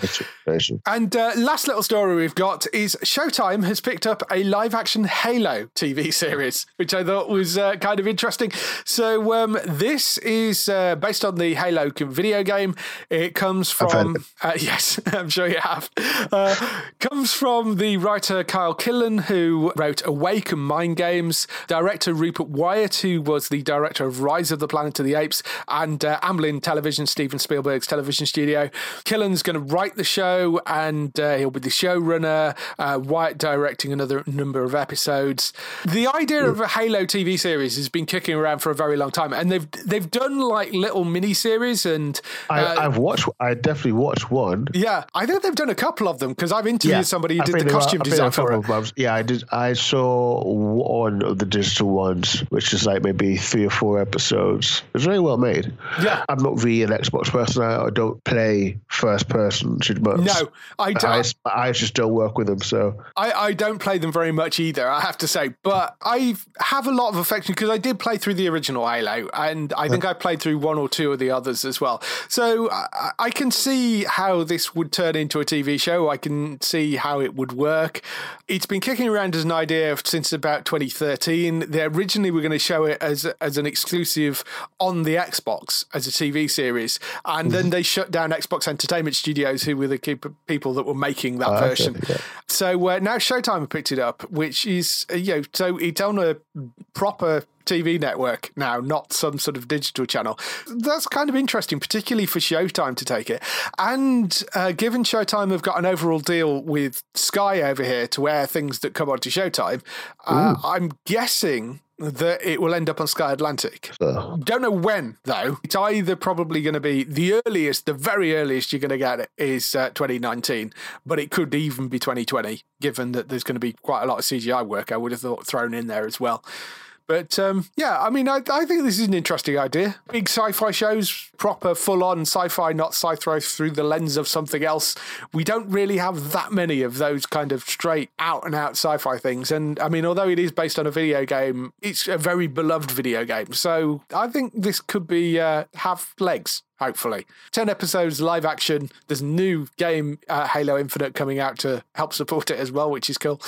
And uh, last little story we've got is Showtime has picked up a live action Halo TV series, which I thought was uh, kind of interesting. So, um, this is uh, based on the Halo video game. It comes from, uh, yes, I'm sure you have, uh, comes from the writer Kyle Killen, who wrote Awake and Mind Games, director Rupert Wyatt, who was the director of Rise of the Planet of the Apes, and uh, Amblin Television, Steven Spielberg's television studio. Killen's going to write the show, and uh, he'll be the showrunner. Uh, Wyatt directing another number of episodes. The idea of a Halo TV series has been kicking around for a very long time, and they've they've done like little mini series, and I, uh, I've watched. I definitely watched one. yeah, I think they've done a couple of them because I've interviewed somebody who I did the costume I design there are a for it. Yeah, I did. I saw one of the digital ones, which is like maybe three or four episodes. It's very well made. Yeah. I'm not really an Xbox person. I I don't play first person 'em ups. No, I don't. I, I just don't work with them. So I, I don't play them very much either, I have to say, but I have a lot of affection because I did play through the original Halo, and I think I played through one or two of the others as well. So I, I can see how this would turn into a TV show. I can see how it would work. It's been kicking around as an idea since about 2013. They originally were going to show it as as an exclusive on the Xbox as a TV series, and then they shut down Xbox Entertainment Studios, who were the people that were making that okay, version. yeah. So uh, now Showtime picked it up, which is uh, you know so it's on a proper TV network now, not some sort of digital channel. That's kind of interesting, particularly for Showtime to take it. And uh, given Showtime have got an overall deal with Sky over here to air things that come onto Showtime, uh, I'm guessing that it will end up on Sky Atlantic. uh, Don't know when though. It's either probably going to be the earliest, the very earliest you're going to get it is uh, 2019, but it could even be 2020, given that there's going to be quite a lot of CGI work. I would have thought thrown in there as well. But um, yeah, I mean, I, I think this is an interesting idea. Big sci-fi shows, proper, full-on sci-fi, not sci-fi through the lens of something else. We don't really have that many of those kind of straight out-and-out sci-fi things. And I mean, although it is based on a video game, it's a very beloved video game. So I think this could be uh, have legs hopefully. 10 episodes live action. There's new game, uh, Halo Infinite, coming out to help support it as well, which is cool.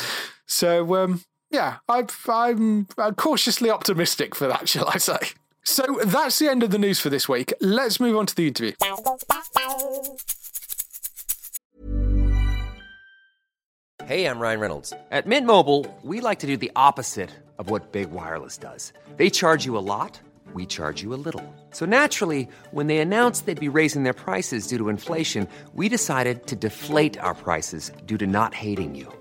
So, um, yeah, i I'm uh, cautiously optimistic for that, shall I say. So that's the end of the news for this week. Let's move on to the interview. Hey, I'm Ryan Reynolds. At Mint Mobile, we like to do the opposite of what Big Wireless does. They charge you a lot, we charge you a little. So naturally, when they announced they'd be raising their prices due to inflation, we decided to deflate our prices due to not hating you.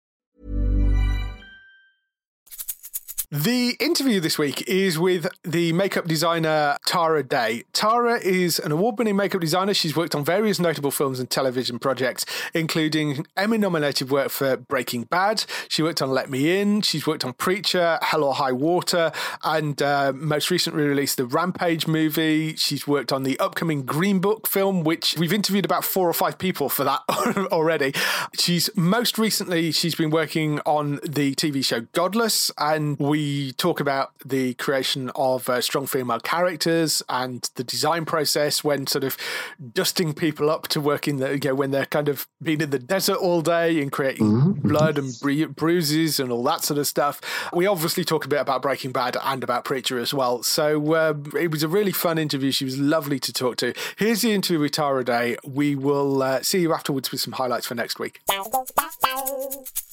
The interview this week is with the makeup designer Tara Day. Tara is an award winning makeup designer. She's worked on various notable films and television projects, including Emmy nominated work for Breaking Bad. She worked on Let Me In. She's worked on Preacher, Hell or High Water, and uh, most recently released the Rampage movie. She's worked on the upcoming Green Book film, which we've interviewed about four or five people for that already. She's most recently, she's been working on the TV show Godless, and we we talk about the creation of uh, strong female characters and the design process when sort of dusting people up to work in the, you know, when they're kind of being in the desert all day and creating mm-hmm. blood and bru- bruises and all that sort of stuff. We obviously talk a bit about Breaking Bad and about Preacher as well. So uh, it was a really fun interview. She was lovely to talk to. Here's the interview with Tara Day. We will uh, see you afterwards with some highlights for next week.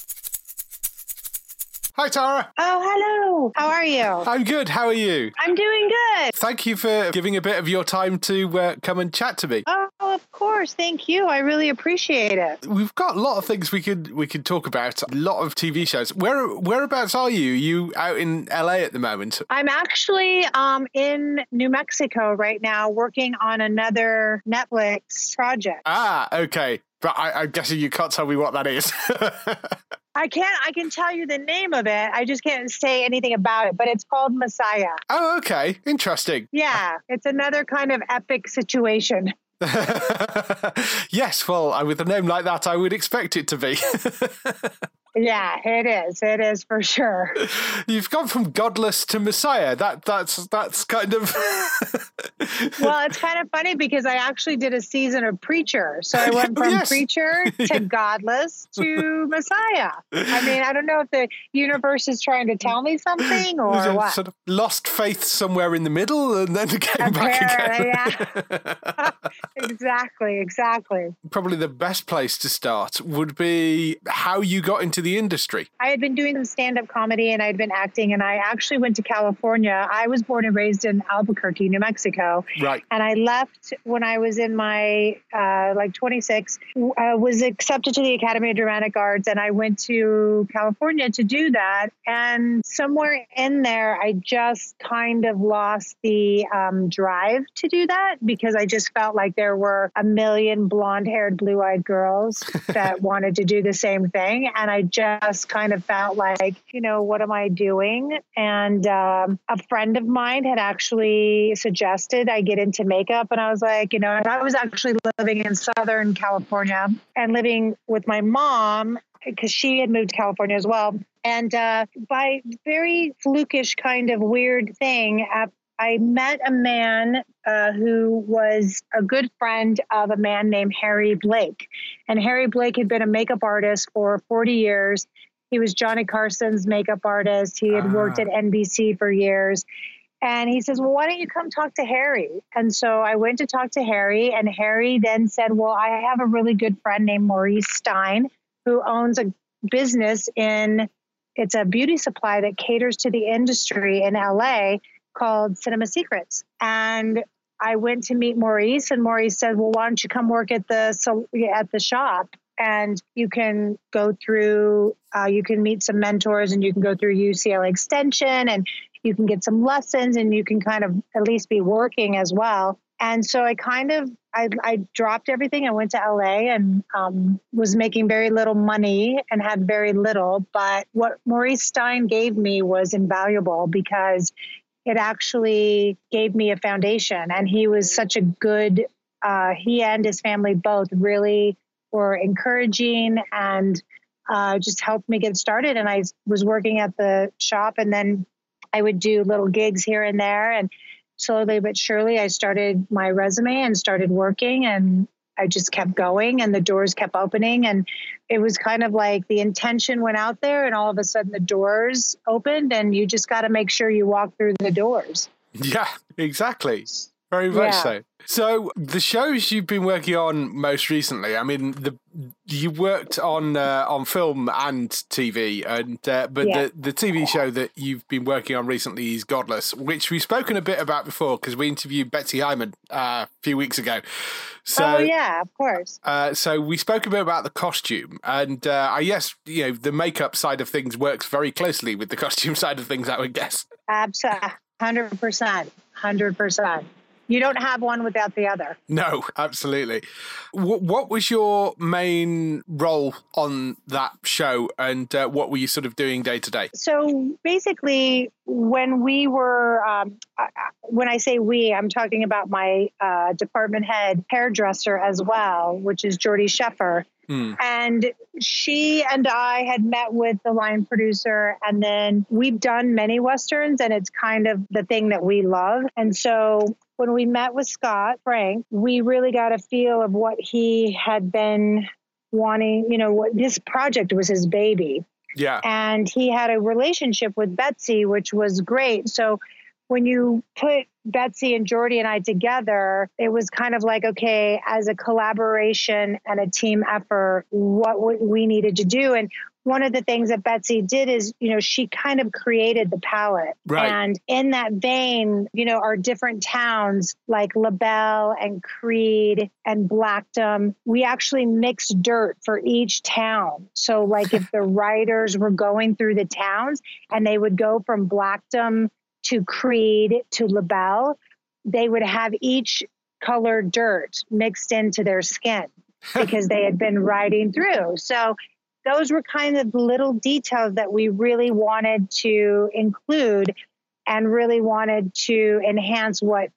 Hi, Tara. Oh, hello. How are you? I'm good. How are you? I'm doing good. Thank you for giving a bit of your time to uh, come and chat to me. Oh, of course. Thank you. I really appreciate it. We've got a lot of things we could we could talk about. A lot of TV shows. Where whereabouts are you? Are you out in LA at the moment? I'm actually um, in New Mexico right now, working on another Netflix project. Ah, okay. But I, I'm guessing you can't tell me what that is. I can't. I can tell you the name of it. I just can't say anything about it. But it's called Messiah. Oh, okay, interesting. Yeah, it's another kind of epic situation. yes, well, uh, with a name like that, I would expect it to be. Yeah, it is. It is for sure. You've gone from godless to Messiah. That that's that's kind of Well, it's kind of funny because I actually did a season of Preacher. So I went from yes. Preacher to godless to Messiah. I mean, I don't know if the universe is trying to tell me something or what. Sort of lost faith somewhere in the middle and then came Apparently, back again. Yeah. exactly, exactly. Probably the best place to start would be how you got into the the industry? I had been doing some stand up comedy and I'd been acting, and I actually went to California. I was born and raised in Albuquerque, New Mexico. Right. And I left when I was in my uh, like 26, I was accepted to the Academy of Dramatic Arts, and I went to California to do that. And somewhere in there, I just kind of lost the um, drive to do that because I just felt like there were a million blonde haired, blue eyed girls that wanted to do the same thing. And I just kind of felt like, you know, what am I doing? And um, a friend of mine had actually suggested I get into makeup. And I was like, you know, I was actually living in Southern California and living with my mom because she had moved to California as well. And uh, by very flukish kind of weird thing, at I met a man uh, who was a good friend of a man named Harry Blake. And Harry Blake had been a makeup artist for 40 years. He was Johnny Carson's makeup artist. He had worked at NBC for years. And he says, Well, why don't you come talk to Harry? And so I went to talk to Harry, and Harry then said, Well, I have a really good friend named Maurice Stein who owns a business in it's a beauty supply that caters to the industry in LA called Cinema Secrets. And I went to meet Maurice, and Maurice said, "Well, why don't you come work at the at the shop?" And you can go through, uh, you can meet some mentors, and you can go through UCLA Extension. And you can get some lessons and you can kind of at least be working as well. And so I kind of I, I dropped everything. I went to LA and um, was making very little money and had very little. But what Maurice Stein gave me was invaluable because it actually gave me a foundation. And he was such a good. Uh, he and his family both really were encouraging and uh, just helped me get started. And I was working at the shop, and then I would do little gigs here and there. And slowly but surely, I started my resume and started working, and I just kept going, and the doors kept opening. And it was kind of like the intention went out there, and all of a sudden the doors opened, and you just got to make sure you walk through the doors. Yeah, exactly. Very much Yeah. so. So the shows you've been working on most recently, I mean, the you worked on uh, on film and TV, and uh, but Yeah. the the TV show that you've been working on recently is Godless, which we've spoken a bit about before because we interviewed Betsy Heimann uh, a few weeks ago. So oh yeah, of course. uh, so we spoke a bit about the costume, and uh, I guess you know the makeup side of things works very closely with the costume side of things. I would guess. Absolutely, hundred percent, hundred percent. You don't have one without the other. No, absolutely. What, what was your main role on that show, and uh, what were you sort of doing day to day? So basically, when we were, um, when I say we, I'm talking about my uh, department head hairdresser as well, which is Jordy Sheffer. Hmm. And she and I had met with the line producer, and then we've done many westerns, and it's kind of the thing that we love. And so when we met with Scott Frank, we really got a feel of what he had been wanting. You know, what this project was his baby Yeah, and he had a relationship with Betsy, which was great. So when you put Betsy and Jordy and I together, it was kind of like, okay, as a collaboration and a team effort, what we needed to do. And one of the things that Betsy did is, you know, she kind of created the palette. Right. And in that vein, you know, our different towns like LaBelle and Creed and Blackdom, we actually mixed dirt for each town. So, like, if the writers were going through the towns and they would go from Blackdom to Creed to LaBelle, they would have each colored dirt mixed into their skin because they had been riding through. So those were kind of little details that we really wanted to include and really wanted to enhance what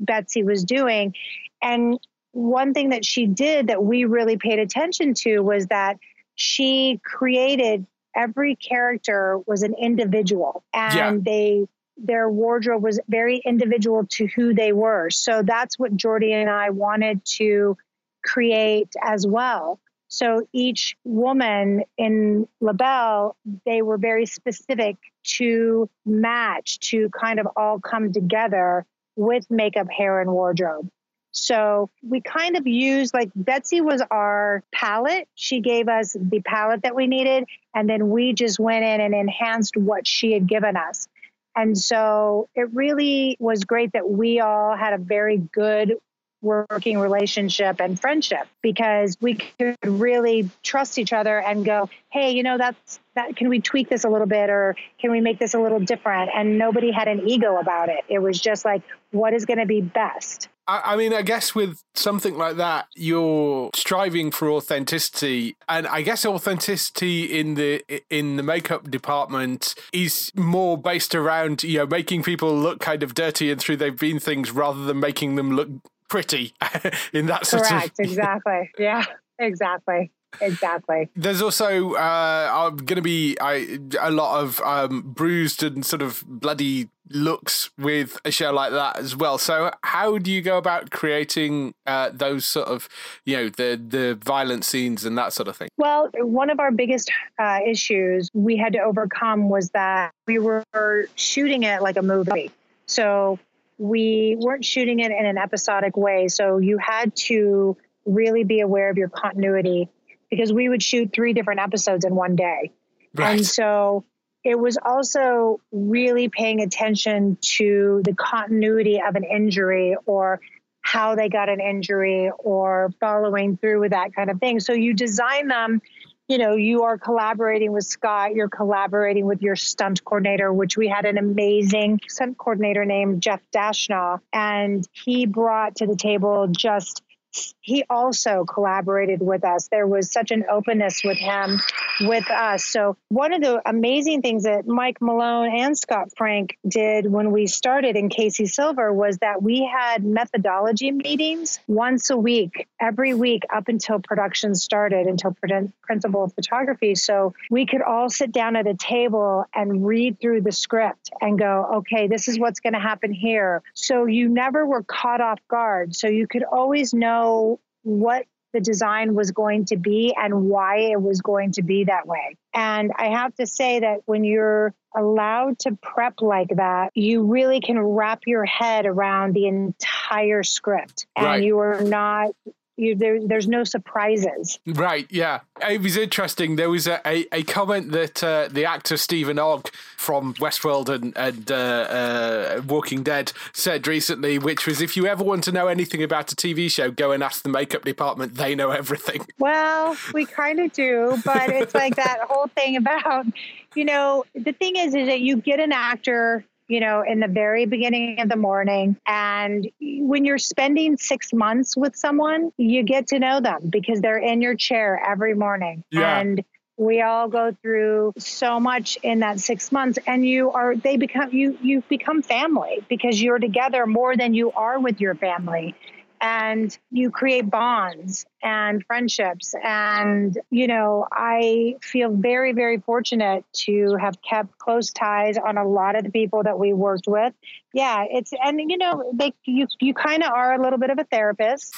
Betsy was doing. And one thing that she did that we really paid attention to was that she created every character was an individual and Yeah. they their wardrobe was very individual to who they were. So that's what Jordy and I wanted to create as well. So each woman in LaBelle, they were very specific to match, to kind of all come together with makeup, hair, and wardrobe. So we kind of used like Betsy was our palette. She gave us the palette that we needed. And then we just went in and enhanced what she had given us. And so it really was great that we all had a very good working relationship and friendship because we could really trust each other and go, hey, you know, that's that can we tweak this a little bit or can we make this a little different? And nobody had an ego about it. It was just like, what is going to be best? I, I mean, I guess with something like that, you're striving for authenticity, and I guess authenticity in the in the makeup department is more based around you know making people look kind of dirty and through they've been things rather than making them look pretty in that sort Correct. of Exactly. Yeah, exactly. Exactly. There's also uh, I'm going to be I, a lot of um, bruised and sort of bloody looks with a show like that as well. So how do you go about creating uh, those sort of you know the the violent scenes and that sort of thing? Well, one of our biggest uh, issues we had to overcome was that we were shooting it like a movie. So we weren't shooting it in an episodic way. So you had to really be aware of your continuity because we would shoot three different episodes in one day. Right. And so it was also really paying attention to the continuity of an injury or how they got an injury or following through with that kind of thing. So you design them you know, you are collaborating with Scott, you're collaborating with your stunt coordinator, which we had an amazing stunt coordinator named Jeff Dashnaw. And he brought to the table just he also collaborated with us. There was such an openness with him, with us. So, one of the amazing things that Mike Malone and Scott Frank did when we started in Casey Silver was that we had methodology meetings once a week, every week up until production started, until principal photography. So, we could all sit down at a table and read through the script and go, okay, this is what's going to happen here. So, you never were caught off guard. So, you could always know know what the design was going to be and why it was going to be that way. And I have to say that when you're allowed to prep like that, you really can wrap your head around the entire script and right. you are not you, there, there's no surprises. Right. Yeah. It was interesting. There was a, a, a comment that uh, the actor Stephen Ogg from Westworld and, and uh, uh, Walking Dead said recently, which was if you ever want to know anything about a TV show, go and ask the makeup department. They know everything. Well, we kind of do, but it's like that whole thing about, you know, the thing is, is that you get an actor you know, in the very beginning of the morning. And when you're spending six months with someone, you get to know them because they're in your chair every morning. Yeah. And we all go through so much in that six months and you are they become you you've become family because you're together more than you are with your family and you create bonds and friendships. And, you know, I feel very, very fortunate to have kept close ties on a lot of the people that we worked with. Yeah, it's, and, you know, they, you, you kind of are a little bit of a therapist.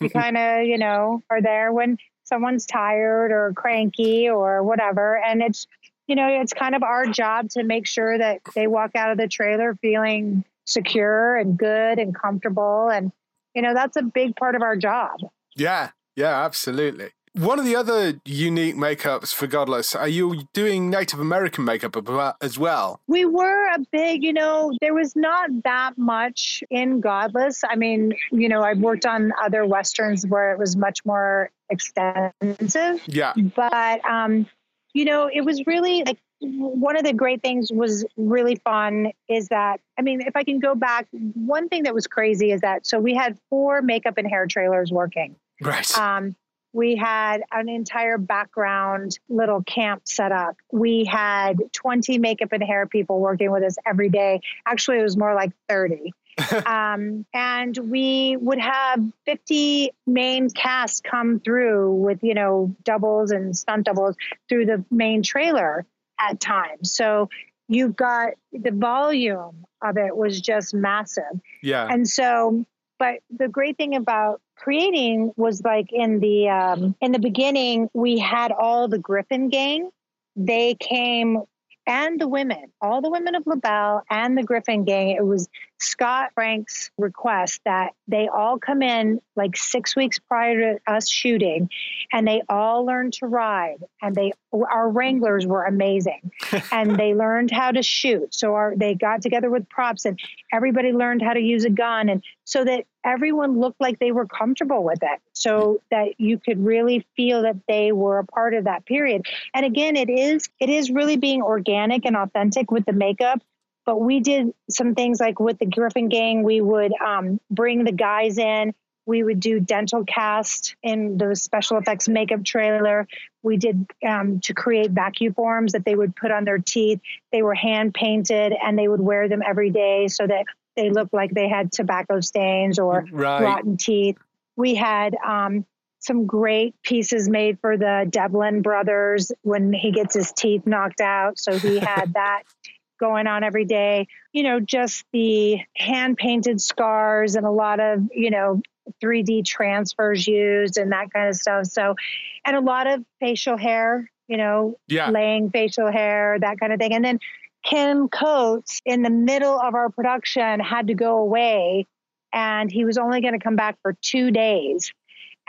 you kind of, you know, are there when someone's tired or cranky or whatever. And it's, you know, it's kind of our job to make sure that they walk out of the trailer feeling secure and good and comfortable and you know, that's a big part of our job. Yeah, yeah, absolutely. One of the other unique makeups for Godless, are you doing Native American makeup as well? We were a big, you know, there was not that much in Godless. I mean, you know, I've worked on other Westerns where it was much more extensive. Yeah. But, um, you know, it was really like one of the great things was really fun is that I mean, if I can go back, one thing that was crazy is that so we had four makeup and hair trailers working. Right. Um, we had an entire background little camp set up. We had 20 makeup and hair people working with us every day. Actually, it was more like 30. um, and we would have 50 main cast come through with, you know, doubles and stunt doubles through the main trailer at times. So you've got the volume of it was just massive. Yeah. And so, but the great thing about creating was like in the um, in the beginning we had all the Griffin gang. They came and the women, all the women of LaBelle and the Griffin gang. It was Scott Frank's request that they all come in like six weeks prior to us shooting and they all learned to ride and they our wranglers were amazing. And they learned how to shoot so our, they got together with props and everybody learned how to use a gun and so that everyone looked like they were comfortable with it so that you could really feel that they were a part of that period. And again it is it is really being organic and authentic with the makeup but we did some things like with the Griffin Gang, we would um, bring the guys in. We would do dental cast in the special effects makeup trailer. We did um, to create vacuum forms that they would put on their teeth. They were hand painted and they would wear them every day so that they looked like they had tobacco stains or right. rotten teeth. We had um, some great pieces made for the Devlin brothers when he gets his teeth knocked out. So he had that going on every day. You know, just the hand painted scars and a lot of, you know, 3D transfers used and that kind of stuff. So, and a lot of facial hair, you know, yeah. laying facial hair, that kind of thing. And then Kim Coates, in the middle of our production, had to go away and he was only going to come back for two days.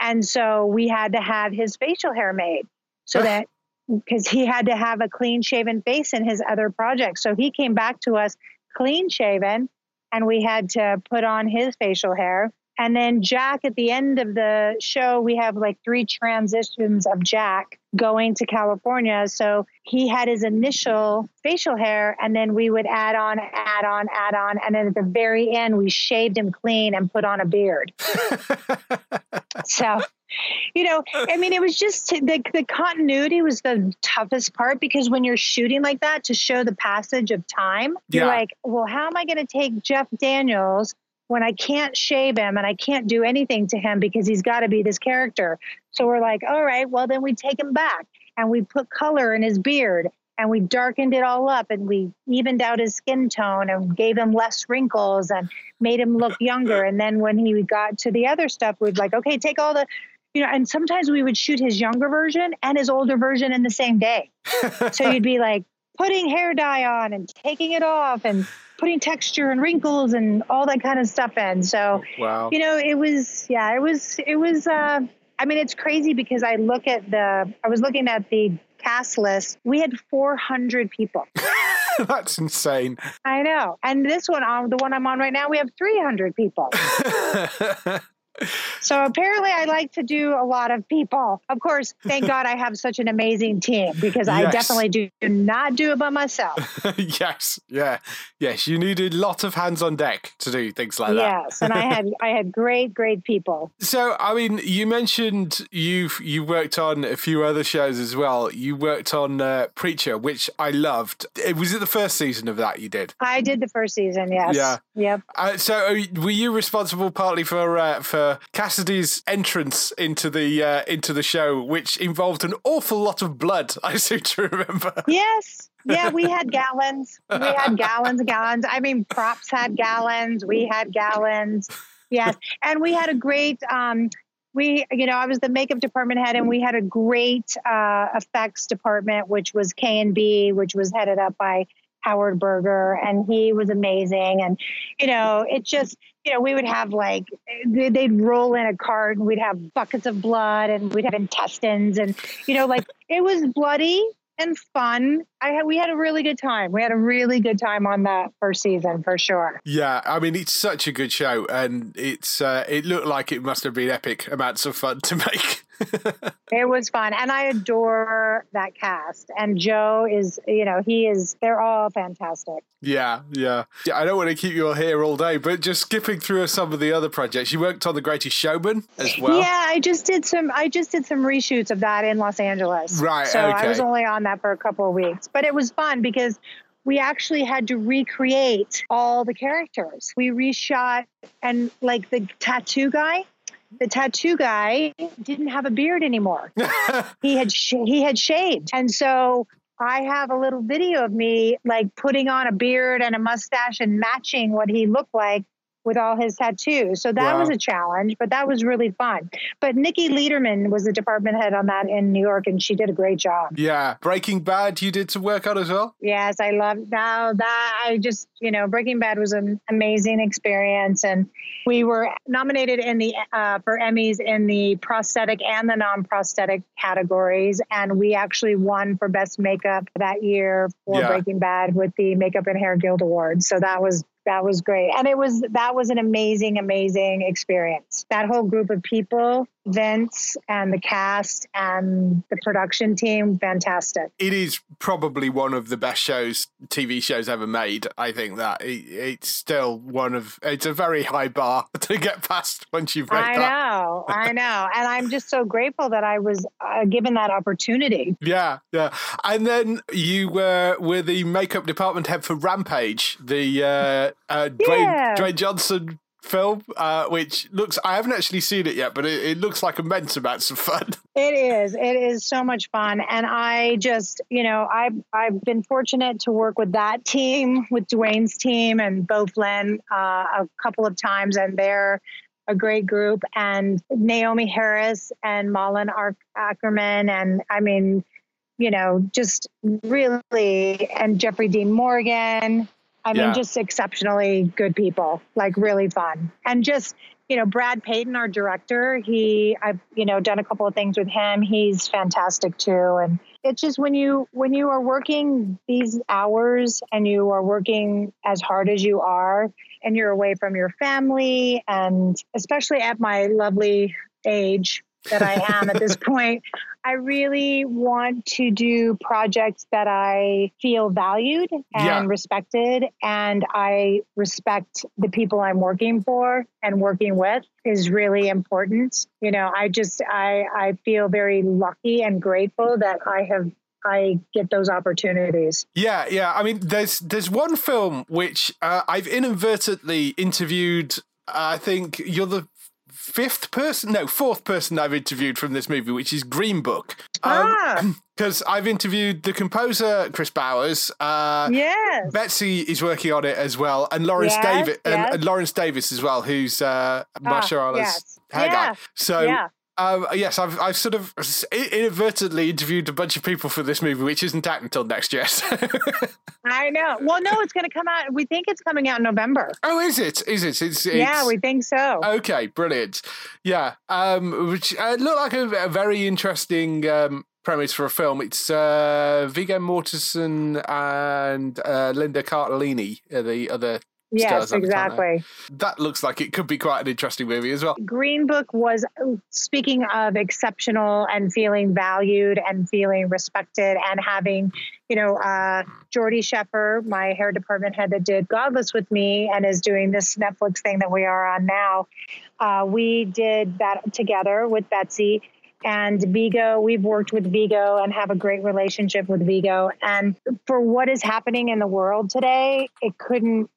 And so we had to have his facial hair made so that because he had to have a clean shaven face in his other projects. So he came back to us clean shaven and we had to put on his facial hair. And then Jack, at the end of the show, we have like three transitions of Jack going to California. So he had his initial facial hair, and then we would add on, add on, add on. And then at the very end, we shaved him clean and put on a beard. so, you know, I mean, it was just the, the continuity was the toughest part because when you're shooting like that to show the passage of time, you're like, well, how am I going to take Jeff Daniels when I can't shave him and I can't do anything to him because he's got to be this character? So we're like, all right, well, then we take him back and we put color in his beard and we darkened it all up and we evened out his skin tone and gave him less wrinkles and made him look younger. And then when he got to the other stuff, we'd like, okay, take all the, you know, and sometimes we would shoot his younger version and his older version in the same day. so you'd be like putting hair dye on and taking it off and putting texture and wrinkles and all that kind of stuff in. So, Wow. you know, it was, yeah, it was, it was, uh, I mean, it's crazy because I look at the, I was looking at the cast list. We had 400 people. That's insane. I know. And this one, on the one I'm on right now, we have 300 people. So apparently, I like to do a lot of people. Of course, thank God I have such an amazing team because I definitely do not do it by myself. yes, yeah, yes. You needed a lot of hands on deck to do things like that. yes, and I had I had great, great people. So, I mean, you mentioned you've you worked on a few other shows as well. You worked on uh, Preacher, which I loved. It was it the first season of that you did. I did the first season. Yes. Yeah. Yep. Uh, so, were you responsible partly for uh, for Cassidy's entrance into the uh, into the show, which involved an awful lot of blood? I seem to remember. Yes. Yeah, we had gallons. We had gallons gallons. I mean, props had gallons. We had gallons. Yes. And we had a great, um, we, you know, I was the makeup department head and we had a great uh, effects department, which was K and B, which was headed up by Howard Berger. And he was amazing. And, you know, it just, you know, we would have like, they- they'd roll in a cart and we'd have buckets of blood and we'd have intestines. And, you know, like it was bloody and fun. I had we had a really good time. We had a really good time on that first season for sure. Yeah, I mean, it's such a good show, and it's uh, it looked like it must have been epic amounts of fun to make. It was fun, and I adore that cast. And Joe is, you know, he is. They're all fantastic. Yeah, yeah. Yeah, I don't want to keep you all here all day, but just skipping through some of the other projects. You worked on The Greatest Showman as well. yeah, I just did some. I just did some reshoots of that in Los Angeles. Right, So I was only on that for a couple of weeks, but it was fun because we actually had to recreate all the characters. We reshot and like the tattoo guy. The tattoo guy didn't have a beard anymore. he had sh- he had shaved, and so I have a little video of me like putting on a beard and a mustache and matching what he looked like with all his tattoos. So that Wow. was a challenge, but that was really fun. But Nicki Ledermann was the department head on that in New York, and she did a great job. Yeah, Breaking Bad, you did some work on as well. Yes, I love now that I just, you know, Breaking Bad was an amazing experience. And we were nominated in the, uh, for Emmys in the prosthetic and the non prosthetic categories. And we actually won for best makeup that year for Yeah. Breaking Bad with the Makeup and Hair Guild Awards. So that was, that was great. And it was, that was an amazing, amazing experience. That whole group of people, Vince and the cast and the production team, fantastic. It is probably one of the best shows, TV shows ever made. I think that it, it's still one of. It's a very high bar to get past once you've read I know, I know, and I'm just so grateful that I was uh, given that opportunity. Yeah, yeah. And then you were were the makeup department head for Rampage, the uh, uh, Dwayne, Yeah. Dwayne Johnson film, uh, which looks. I haven't actually seen it yet, but it, it looks like immense amounts of fun. It is, it is so much fun, and I just, you know, I've I've been fortunate to work with that team, with Dwayne's team, and Beau Flynn uh, a couple of times, and they're a great group, and Naomie Harris and Malin Akerman, and I mean, you know, just really, and Jeffrey Dean Morgan. I Yeah. mean, just exceptionally good people, like really fun. And just, you know, Brad Peyton, our director, he, I've, you know, done a couple of things with him. He's fantastic too. And it's just when you when you are working these hours and you are working as hard as you are and you're away from your family and especially at my lovely age that I am at this point, I really want to do projects that I feel valued and Yeah. respected. And I respect the people I'm working for and working with is really important. You know, I just, I, I feel very lucky and grateful that I have, I get those opportunities. Yeah, yeah. I mean, there's there's one film which uh, I've inadvertently interviewed. I think you're the fifth person, no, fourth person I've interviewed from this movie, which is Green Book. Ah, Because I've interviewed the composer Kris Bowers. Uh, yes. Betsy is working on it as well, and Lawrence Yes, Davis, and, yes. and Lawrence Davis as well, who's uh, Mahershala's yes. hair Yeah, guy. So yeah. Um, yes, I've I've sort of inadvertently interviewed a bunch of people for this movie, which isn't out until next year. so- I know. Well, no, it's going to come out. We think it's coming out in November. oh, is it? Is it? It's, it's yeah, we think so. Okay, brilliant. Yeah, um, which uh, looked like a, a very interesting um, premise for a film. It's uh, Viggo Mortensen and uh, Linda Cardellini, are the other. Yes, stars on the front exactly. That looks like it could be quite an interesting movie as well. Green Book was speaking of exceptional and feeling valued and feeling respected and having, you know, uh, Jordy Sheffer, my hair department head that did Godless with me and is doing this Netflix thing that we are on now. Uh, we did that together with Betsy. And Viggo, we've worked with Viggo and have a great relationship with Viggo. And for what is happening in the world today, it couldn't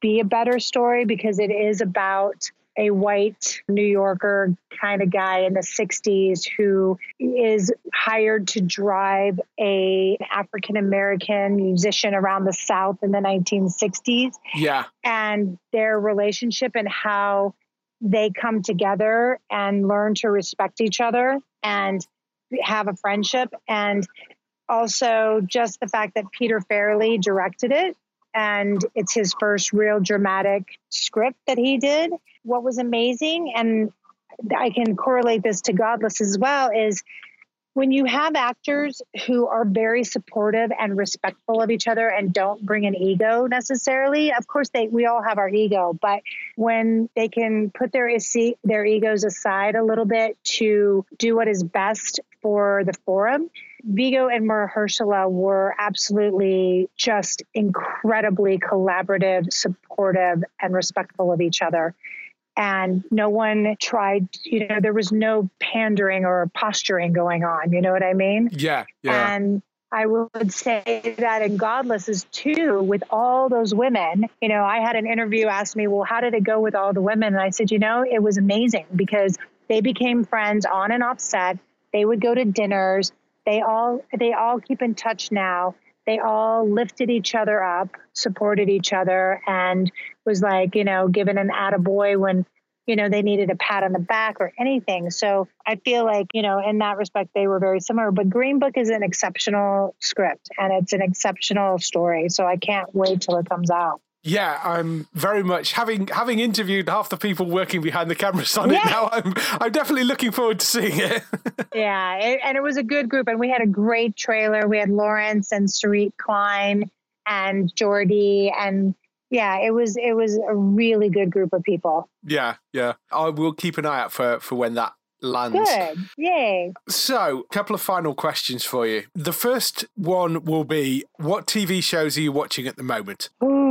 be a better story because it is about a white New Yorker kind of guy in the 60s who is hired to drive a African American musician around the South in the 1960s Yeah, and their relationship and how they come together and learn to respect each other and have a friendship. And also just the fact that Peter Farrelly directed it and it's his first real dramatic script that he did. What was amazing and I can correlate this to Godless as well is when you have actors who are very supportive and respectful of each other and don't bring an ego necessarily of course they we all have our ego but when they can put their their egos aside a little bit to do what is best for the forum Viggo and Mahershala were absolutely just incredibly collaborative, supportive, and respectful of each other. And no one tried you know there was no pandering or posturing going on you know what i mean? Yeah, yeah. and i would say that in godless is too with all those women you know i had an interview ask me well how did it go with all the women? And i said you know it was amazing because they became friends on and off set. They would go to dinners they all they all keep in touch now they all lifted each other up, supported each other, and was like, you know, given an attaboy when, you know, they needed a pat on the back or anything. So I feel like, you know, in that respect, they were very similar. But Green Book is an exceptional script and it's an exceptional story. So I can't wait till it comes out. Yeah, I'm very much having having interviewed half the people working behind the cameras on it now. I'm I'm definitely looking forward to seeing it. Yeah, it, and it was a good group, and we had a great trailer. We had Lawrence and Sarit Klein and Jordy, and yeah, it was it was a really good group of people. yeah, yeah. I will keep an eye out for for when that lands. Good, yay! So, a couple of final questions for you. The first one will be: What TV shows are you watching at the moment? Ooh,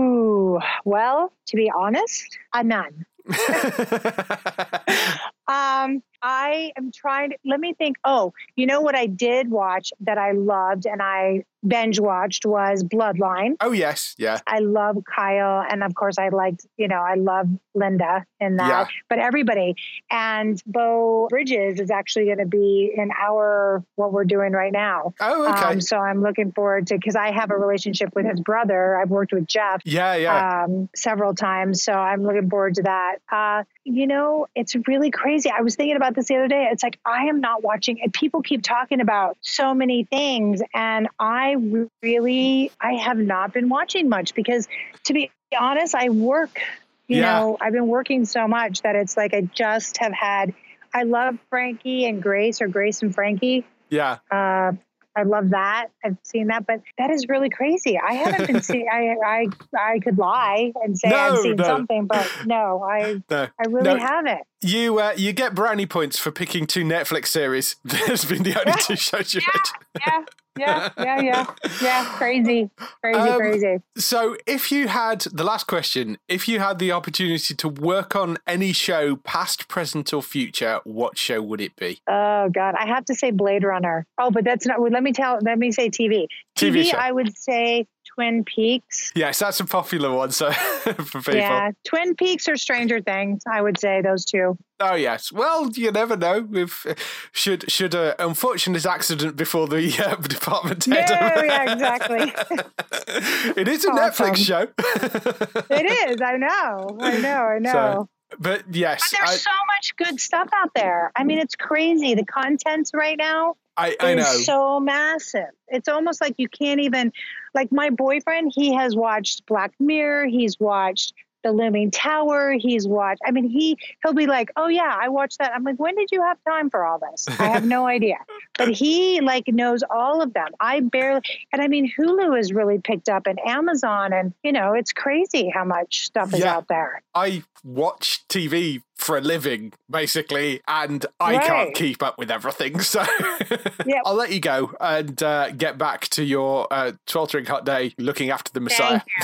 well, to be honest, a none. Um, I am trying to let me think. Oh, you know what I did watch that I loved and I binge watched was Bloodline. oh yes, yeah, I love Kyle, and of course, I liked, you know, I love Linda in that, Yeah. but everybody. And Beau Bridges is actually going to be in our what we're doing right now. Oh, okay. Um, so I'm looking forward to because I have a relationship with his brother. I've worked with Jeff yeah, yeah. um, several times, so I'm looking forward to that. Uh, you know, it's really crazy. I was thinking about this the other day. It's like I am not watching, and people keep talking about so many things, and I really, I have not been watching much because, to be honest, I work. You Yeah. know, I've been working so much that it's like I just have had. I love Frankie and Grace, or Grace and Frankie. yeah. Uh, I love that. I've seen that, but that is really crazy. I haven't been seeing. I I I could lie and say No, I've seen no. something, but no, I No, I really haven't. You uh, you get brownie points for picking two Netflix series. There's been the only two shows you Yeah, yeah, yeah, yeah, yeah. Crazy, crazy, Um, crazy. So, if you had the last question, if you had the opportunity to work on any show, past, present, or future, what show would it be? Oh God, I have to say Blade Runner. Oh, but that's not. Let me tell. Let me say TV. TV TV. show. I would say Twin Peaks. Yes, that's a popular one. So for people. Yeah, Twin Peaks or Stranger Things. I would say those two. Oh yes. Well, you never know if should should a unfortunate accident before the uh, department No, yeah, exactly. it is a Awesome. Netflix show. it is. I know. I know. I know. So, but yes, but there's I, so much good stuff out there. I mean, it's crazy. The contents right now I, I is know. so massive. It's almost like you can't even. Like my boyfriend, he has watched Black Mirror. He's watched The Looming Tower. He's watched. I mean, he he'll be like, "Oh yeah, I watched that." I'm like, "When did you have time for all this?" I have no idea. But he like knows all of them. I barely. And I mean, Hulu is really picked up, and Amazon, and you know, it's crazy how much stuff is Yeah. out there. I watch TV for a living, basically, and I Right. can't keep up with everything. So Yep. I'll let you go and uh, get back to your uh, sweltering hot day looking after the Messiah.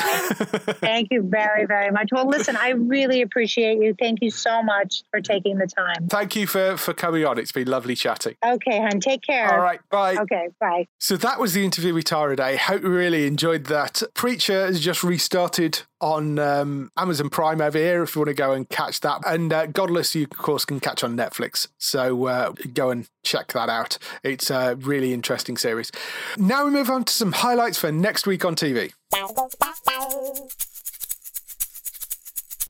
Thank you very, very much. Well, listen, I really appreciate you. Thank you so much for taking the time. Thank you for, for coming on. It's been lovely chatting. Okay, hon. Take care. All right, bye. Okay, bye. So that was the interview with Tarra Day. Hope you really enjoyed that. Preacher has just restarted on um, Amazon Prime over here if you want to go and catch that. And uh, Godless, you of course can catch on Netflix. So uh, go and check that out. It's a really interesting series. Now we move on to some highlights for next week on TV.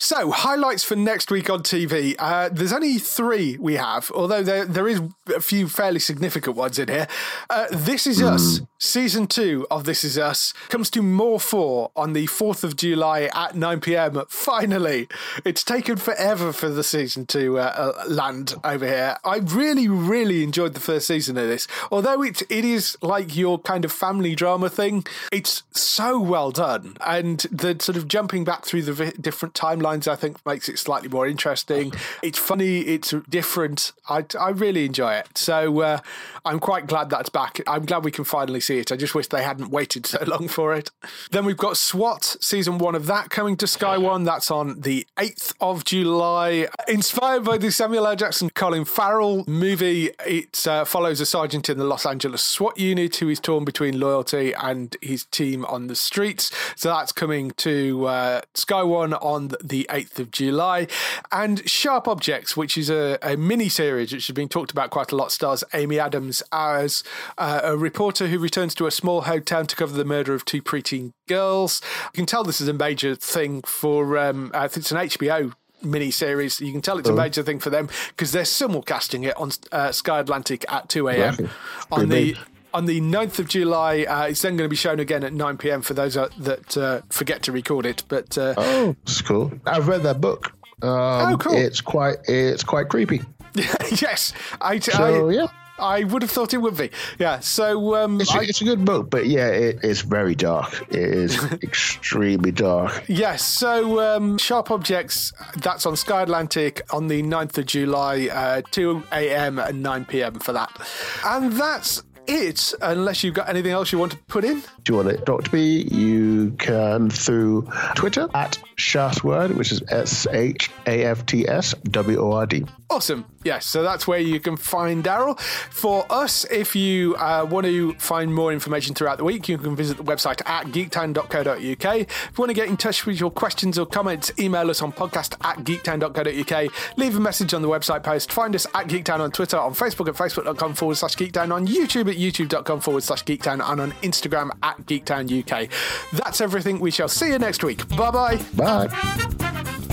So, highlights for next week on TV. Uh, there's only three we have, although there, there is a few fairly significant ones in here. Uh, this Is Us, season two of This Is Us, comes to More 4 on the 4th of July at 9 pm. Finally, it's taken forever for the season to uh, uh, land over here. I really, really enjoyed the first season of this. Although it, it is like your kind of family drama thing, it's so well done. And the sort of jumping back through the different timelines, I think, makes it slightly more interesting. It's funny, it's different. I, I really enjoy it. So uh, I'm quite glad that's back. I'm glad we can finally see it. I just wish they hadn't waited so long for it. Then we've got SWAT, season one of that coming to Sky One. That's on the 8th of July. Inspired by the Samuel L. Jackson Colin Farrell movie, it uh, follows a sergeant in the Los Angeles SWAT unit who is torn between loyalty and his team on the streets. So that's coming to uh, Sky One on the 8th of July. And Sharp Objects, which is a, a mini series which has been talked about quite a lot, stars Amy Adams as uh, a reporter who returns to a small hometown to cover the murder of two preteen girls. You can tell this is a major thing for, um, I think it's an HBO mini series. You can tell it's a major thing for them because they're simulcasting it on uh, Sky Atlantic at 2 a.m. On the. On the 9th of July, uh, it's then going to be shown again at 9 pm for those uh, that uh, forget to record it. But uh, Oh, it's cool. I've read that book. Um, Oh, cool. It's quite it's quite creepy. yes, I, So I, yeah, I would have thought it would be. Yeah, so um, it's, a- I- it's a good book, but yeah, it, it's very dark. It is extremely dark. Yes, so um, Sharp Objects, that's on Sky Atlantic on the 9th of July, uh, 2 a.m. and 9 p.m. for that. And that's it, unless you've got anything else you want to put in. Do you want talk to me? You can through Twitter at Shaftsword, which is S H A F T S W O R D. Awesome. Yes, so that's where you can find Daryl. For us, if you uh, want to find more information throughout the week, you can visit the website at geektown.co.uk. If you want to get in touch with your questions or comments, email us on podcast at geektown.co.uk. Leave a message on the website post. Find us at Geektown on Twitter, on Facebook at facebook.com forward slash geektown, on YouTube at youtube.com forward slash geektown, and on Instagram at geektown UK. That's everything. We shall see you next week. Bye bye. Bye.